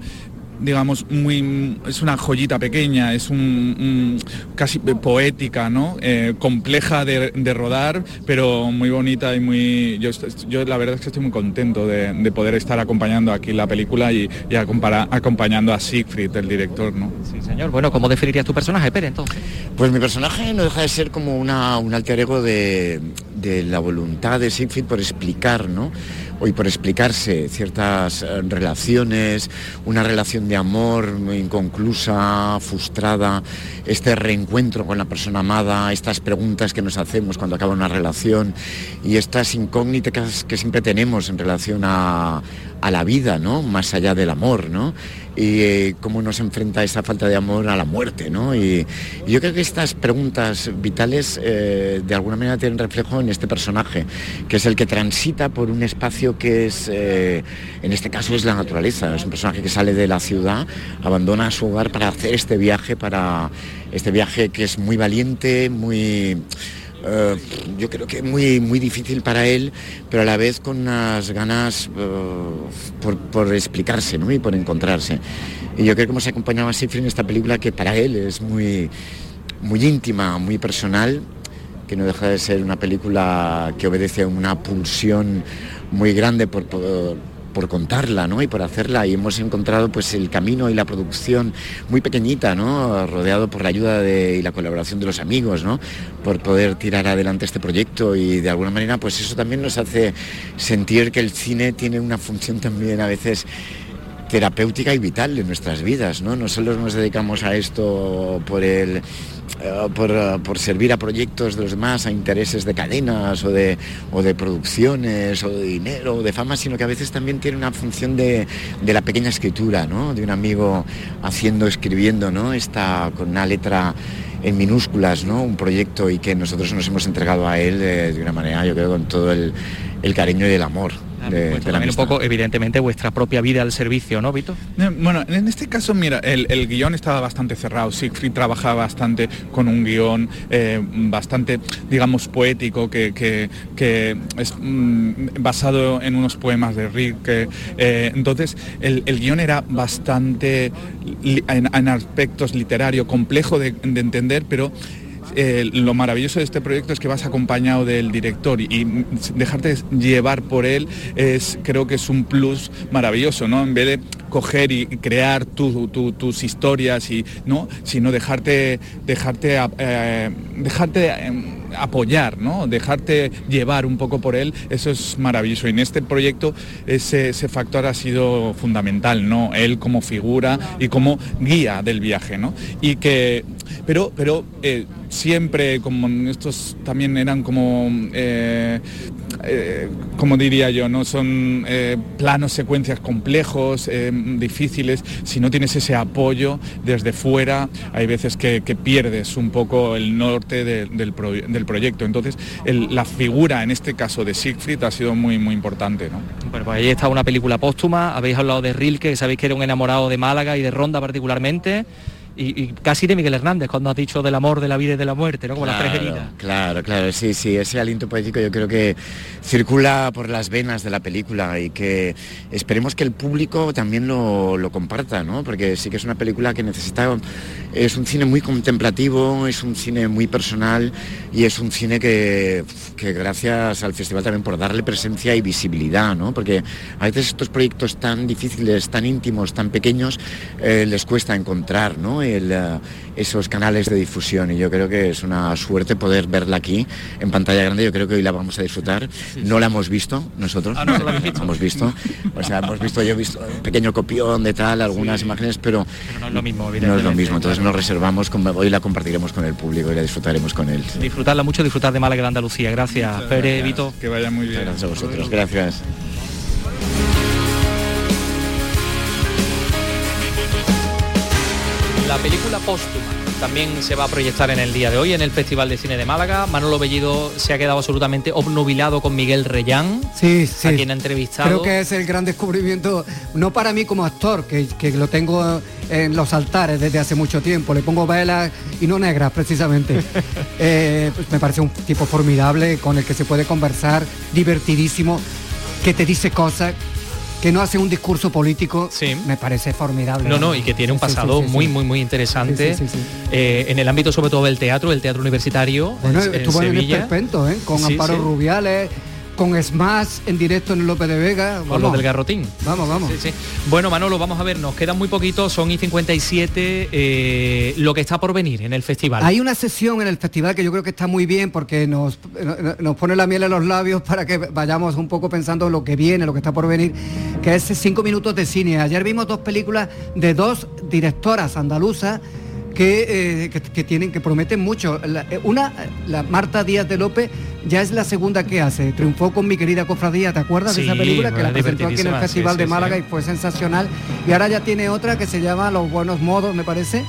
digamos, muy, es una joyita pequeña, es un, casi poética, ¿no? Eh, compleja de, rodar, pero muy bonita y muy... Yo, yo, la verdad es que estoy muy contento de, poder estar acompañando aquí la película y, y acompañando a Siegfried, el director, ¿no? Sí, señor. Bueno, ¿cómo definirías tu personaje, Pere, entonces? Pues mi personaje no deja de ser como una, un alter ego de, de la voluntad de Siegfried por explicar, ¿no? Hoy por explicarse ciertas eh, relaciones, una relación de amor inconclusa, frustrada, este reencuentro con la persona amada, estas preguntas que nos hacemos cuando acaba una relación y estas incógnitas que siempre tenemos en relación a, a la vida, ¿no? Más allá del amor, ¿no? Y eh, cómo nos enfrenta esa falta de amor a la muerte, ¿no? Y, yo creo que estas preguntas vitales eh, de alguna manera tienen reflejo en este personaje, que es el que transita por un espacio que es, eh, en este caso es la naturaleza, es un personaje que sale de la ciudad, abandona su hogar para hacer este viaje, para este viaje que es muy valiente, muy eh, yo creo que muy, muy difícil para él, pero a la vez con unas ganas eh, por, explicarse y por encontrarse. Y yo creo que hemos acompañado a Sifri en esta película que para él es muy, muy íntima, muy personal, que no deja de ser una película que obedece a una pulsión muy grande por, por por contarla ¿no? y por hacerla y hemos encontrado pues el camino y la producción muy pequeñita, ¿no? rodeado por la ayuda de, y la colaboración de los amigos, ¿no? por poder tirar adelante este proyecto y de alguna manera pues eso también nos hace sentir que el cine tiene una función también a veces terapéutica y vital en nuestras vidas, ¿no? No solo nos dedicamos a esto por el eh, eh, por, servir a proyectos de los demás, a intereses de cadenas o de, o de producciones o de dinero o de fama, sino que a veces también tiene una función de, la pequeña escritura, ¿no? de un amigo haciendo, escribiendo, ¿no? está con una letra en minúsculas, ¿no? un proyecto y que nosotros nos hemos entregado a él de, una manera, yo creo, con todo el, el cariño y el amor. De, de la también un poco, evidentemente, vuestra propia vida al servicio, ¿no, Vito? Bueno, en este caso, mira, el, el guion estaba bastante cerrado. Siegfried trabajaba bastante con un guion eh, bastante, digamos, poético, que, que- que es mm, basado en unos poemas de Rilke. Eh, entonces, el, el guion era bastante, li- en, en aspectos literario, complejo de, de entender, pero eh, lo maravilloso de este proyecto es que vas acompañado del director y, dejarte llevar por él es creo que es un plus maravilloso, ¿no? En vez de coger y crear tu- tu- tus historias y no, sino dejarte dejarte eh, dejarte eh, apoyar, ¿no? Dejarte llevar un poco por él, eso es maravilloso. Y en este proyecto ese, factor ha sido fundamental, ¿no? Él como figura y como guía del viaje, ¿no? Y que, pero, pero siempre como estos también eran como eh, eh, como diría yo, no son eh, planos, secuencias complejos, difíciles, si no tienes ese apoyo desde fuera, hay veces que, pierdes un poco el norte de- del, del proyecto. Entonces, la figura, en este caso de Siegfried, ha sido muy, muy importante. ¿no? Bueno, pues ahí está una película póstuma, habéis hablado de Rilke, sabéis que era un enamorado de Málaga y de Ronda particularmente, y, y casi de Miguel Hernández, cuando has dicho del amor, de la vida y de la muerte, ¿no? Como las tres Claro, heridas. Claro, claro, sí, sí, ese aliento poético yo creo que circula por las venas de la película y que esperemos que el público también lo, lo comparta, ¿no? Porque sí que es una película que necesita, es un cine muy contemplativo, es un cine muy personal y es un cine que, que gracias al festival también por darle presencia y visibilidad, ¿no? Porque a veces estos proyectos tan difíciles, tan íntimos, tan pequeños, eh, les cuesta encontrar, ¿no? El, eh, esos canales de difusión y yo creo que es una suerte poder verla aquí en pantalla grande. Yo creo que hoy la vamos a disfrutar. No la hemos visto nosotros, Ah, no, no la habéis visto. hemos visto. O sea, hemos visto, yo he visto un pequeño copión de tal, algunas imágenes, pero, Pero no es lo mismo, no es lo mismo. Entonces nos reservamos, como hoy la compartiremos con el público y la disfrutaremos con él. Disfrutarla mucho, disfrutar de Málaga de Andalucía. Gracias, gracias. Vito. Que vaya muy bien. Gracias a vosotros, gracias. La película póstuma también se va a proyectar en el día de hoy en el Festival de Cine de Málaga. Manolo Bellido se ha quedado absolutamente obnubilado con Miguel Reyán, Sí, sí. a quien ha entrevistado. Creo que es el gran descubrimiento, no para mí como actor, que, que lo tengo en los altares desde hace mucho tiempo, le pongo velas y no negras precisamente. Eh, pues me parece un tipo formidable con el que se puede conversar, divertidísimo, que te dice cosas, que no hace un discurso político, me parece formidable. No, no, y que tiene un pasado sí, sí. muy, muy, muy interesante eh, en el ámbito sobre todo del teatro, el teatro universitario Bueno, en, en estuvo en el Sevilla. Esperpento, ¿eh? con Amparo. Rubiales, con Smash en directo en el López de Vega. Con los del Garrotín. Vamos, vamos. Sí, sí. Bueno, Manolo, vamos a ver, nos quedan muy poquito, son y 57 eh, lo que está por venir en el festival. Hay una sesión en el festival que yo creo que está muy bien porque nos, nos pone la miel en los labios para que vayamos un poco pensando en lo que viene, lo que está por venir, que es cinco minutos de cine. Ayer vimos dos películas de dos directoras andaluzas que, eh, que, que tienen, que prometen mucho. La- eh, una, la Marta Díaz de López, ya es la segunda que hace. Triunfó con mi querida cofradía, ¿te acuerdas de esa película? Que la es presentó aquí en el Festival sí, de Málaga sí. y fue sensacional. Y ahora ya tiene otra que se llama Los Buenos Modos, me parece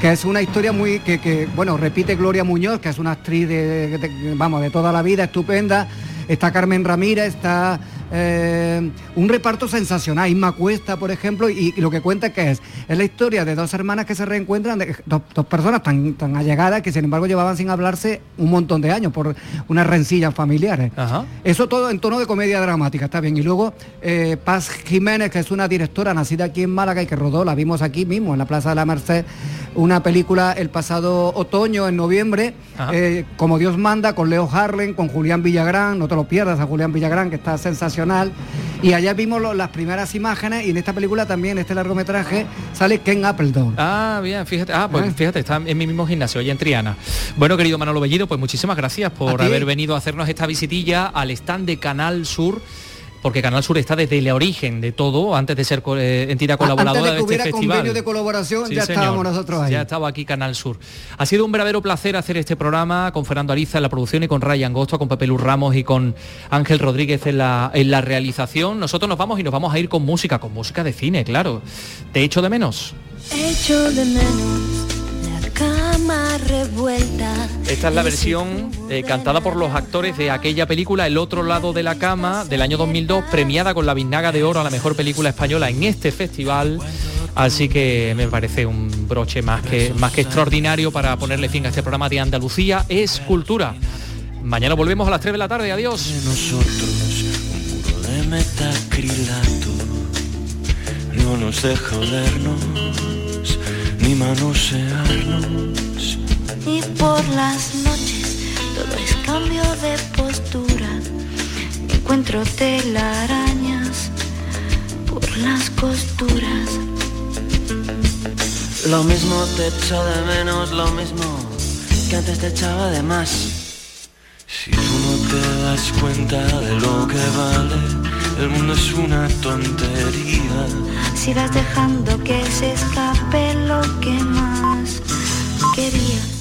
que es una historia muy que, que, bueno repite Gloria Muñoz que es una actriz de, de- vamos de toda la vida estupenda está Carmen Ramírez está eh, un reparto sensacional Inma Cuesta por ejemplo y, y lo que cuenta que es es la historia de dos hermanas que se reencuentran de- dos, dos personas tan tan allegadas que sin embargo llevaban sin hablarse un montón de años por unas rencillas familiares Ajá. eso todo en tono de comedia dramática, está bien. Y luego eh, Paz Jiménez, que es una directora nacida aquí en Málaga y que rodó, la vimos aquí mismo, en la Plaza de la Merced, una película el pasado otoño, en noviembre, eh, como Dios manda, con Leo Harlen, con Julián Villagrán, no te lo pierdas a Julián Villagrán, que está sensacional. Y allá vimos lo- las primeras imágenes y en esta película también, en este largometraje, sale Ken Appleton. Ah, bien, fíjate. Ah, pues Ah. fíjate, está en mi mismo gimnasio, allá en Triana. Bueno, querido Manolo Bellido, pues muchísimas gracias por haber venido a hacernos esta visitilla al stand de Canal Sur. Porque Canal Sur está desde el origen de todo, antes de ser eh, entidad colaboradora Antes de que de hubiera este festival. convenio de colaboración, Sí, ya señor. estábamos nosotros ahí. Ya estaba aquí Canal Sur. Ha sido un verdadero placer hacer este programa con Fernando Ariza en la producción y con Ryan Gosto, con Pepe Luz Ramos y con Ángel Rodríguez en la, en la realización. Nosotros nos vamos y nos vamos a ir con música, con música de cine, claro. ¿Te echo de menos? Echo de menos revuelta. Esta es la versión eh, cantada por los actores de aquella película El otro lado de la cama del año 2002, premiada con la Biznaga de Oro a la mejor película española en este festival. Así que me parece un broche más que, más que extraordinario para ponerle fin a este programa de Andalucía es cultura. Mañana volvemos a las 3 de la tarde. Adiós. nosotros un muro de metacrilato no nos deja olernos ni manosearnos. Y por las noches todo es cambio de postura. Encuentro telarañas por las costuras. Lo mismo te echo de menos, lo mismo que antes te echaba de más. Si tú no te das cuenta de lo que vale, el mundo es una tontería. Si vas dejando que se escape lo que más quería.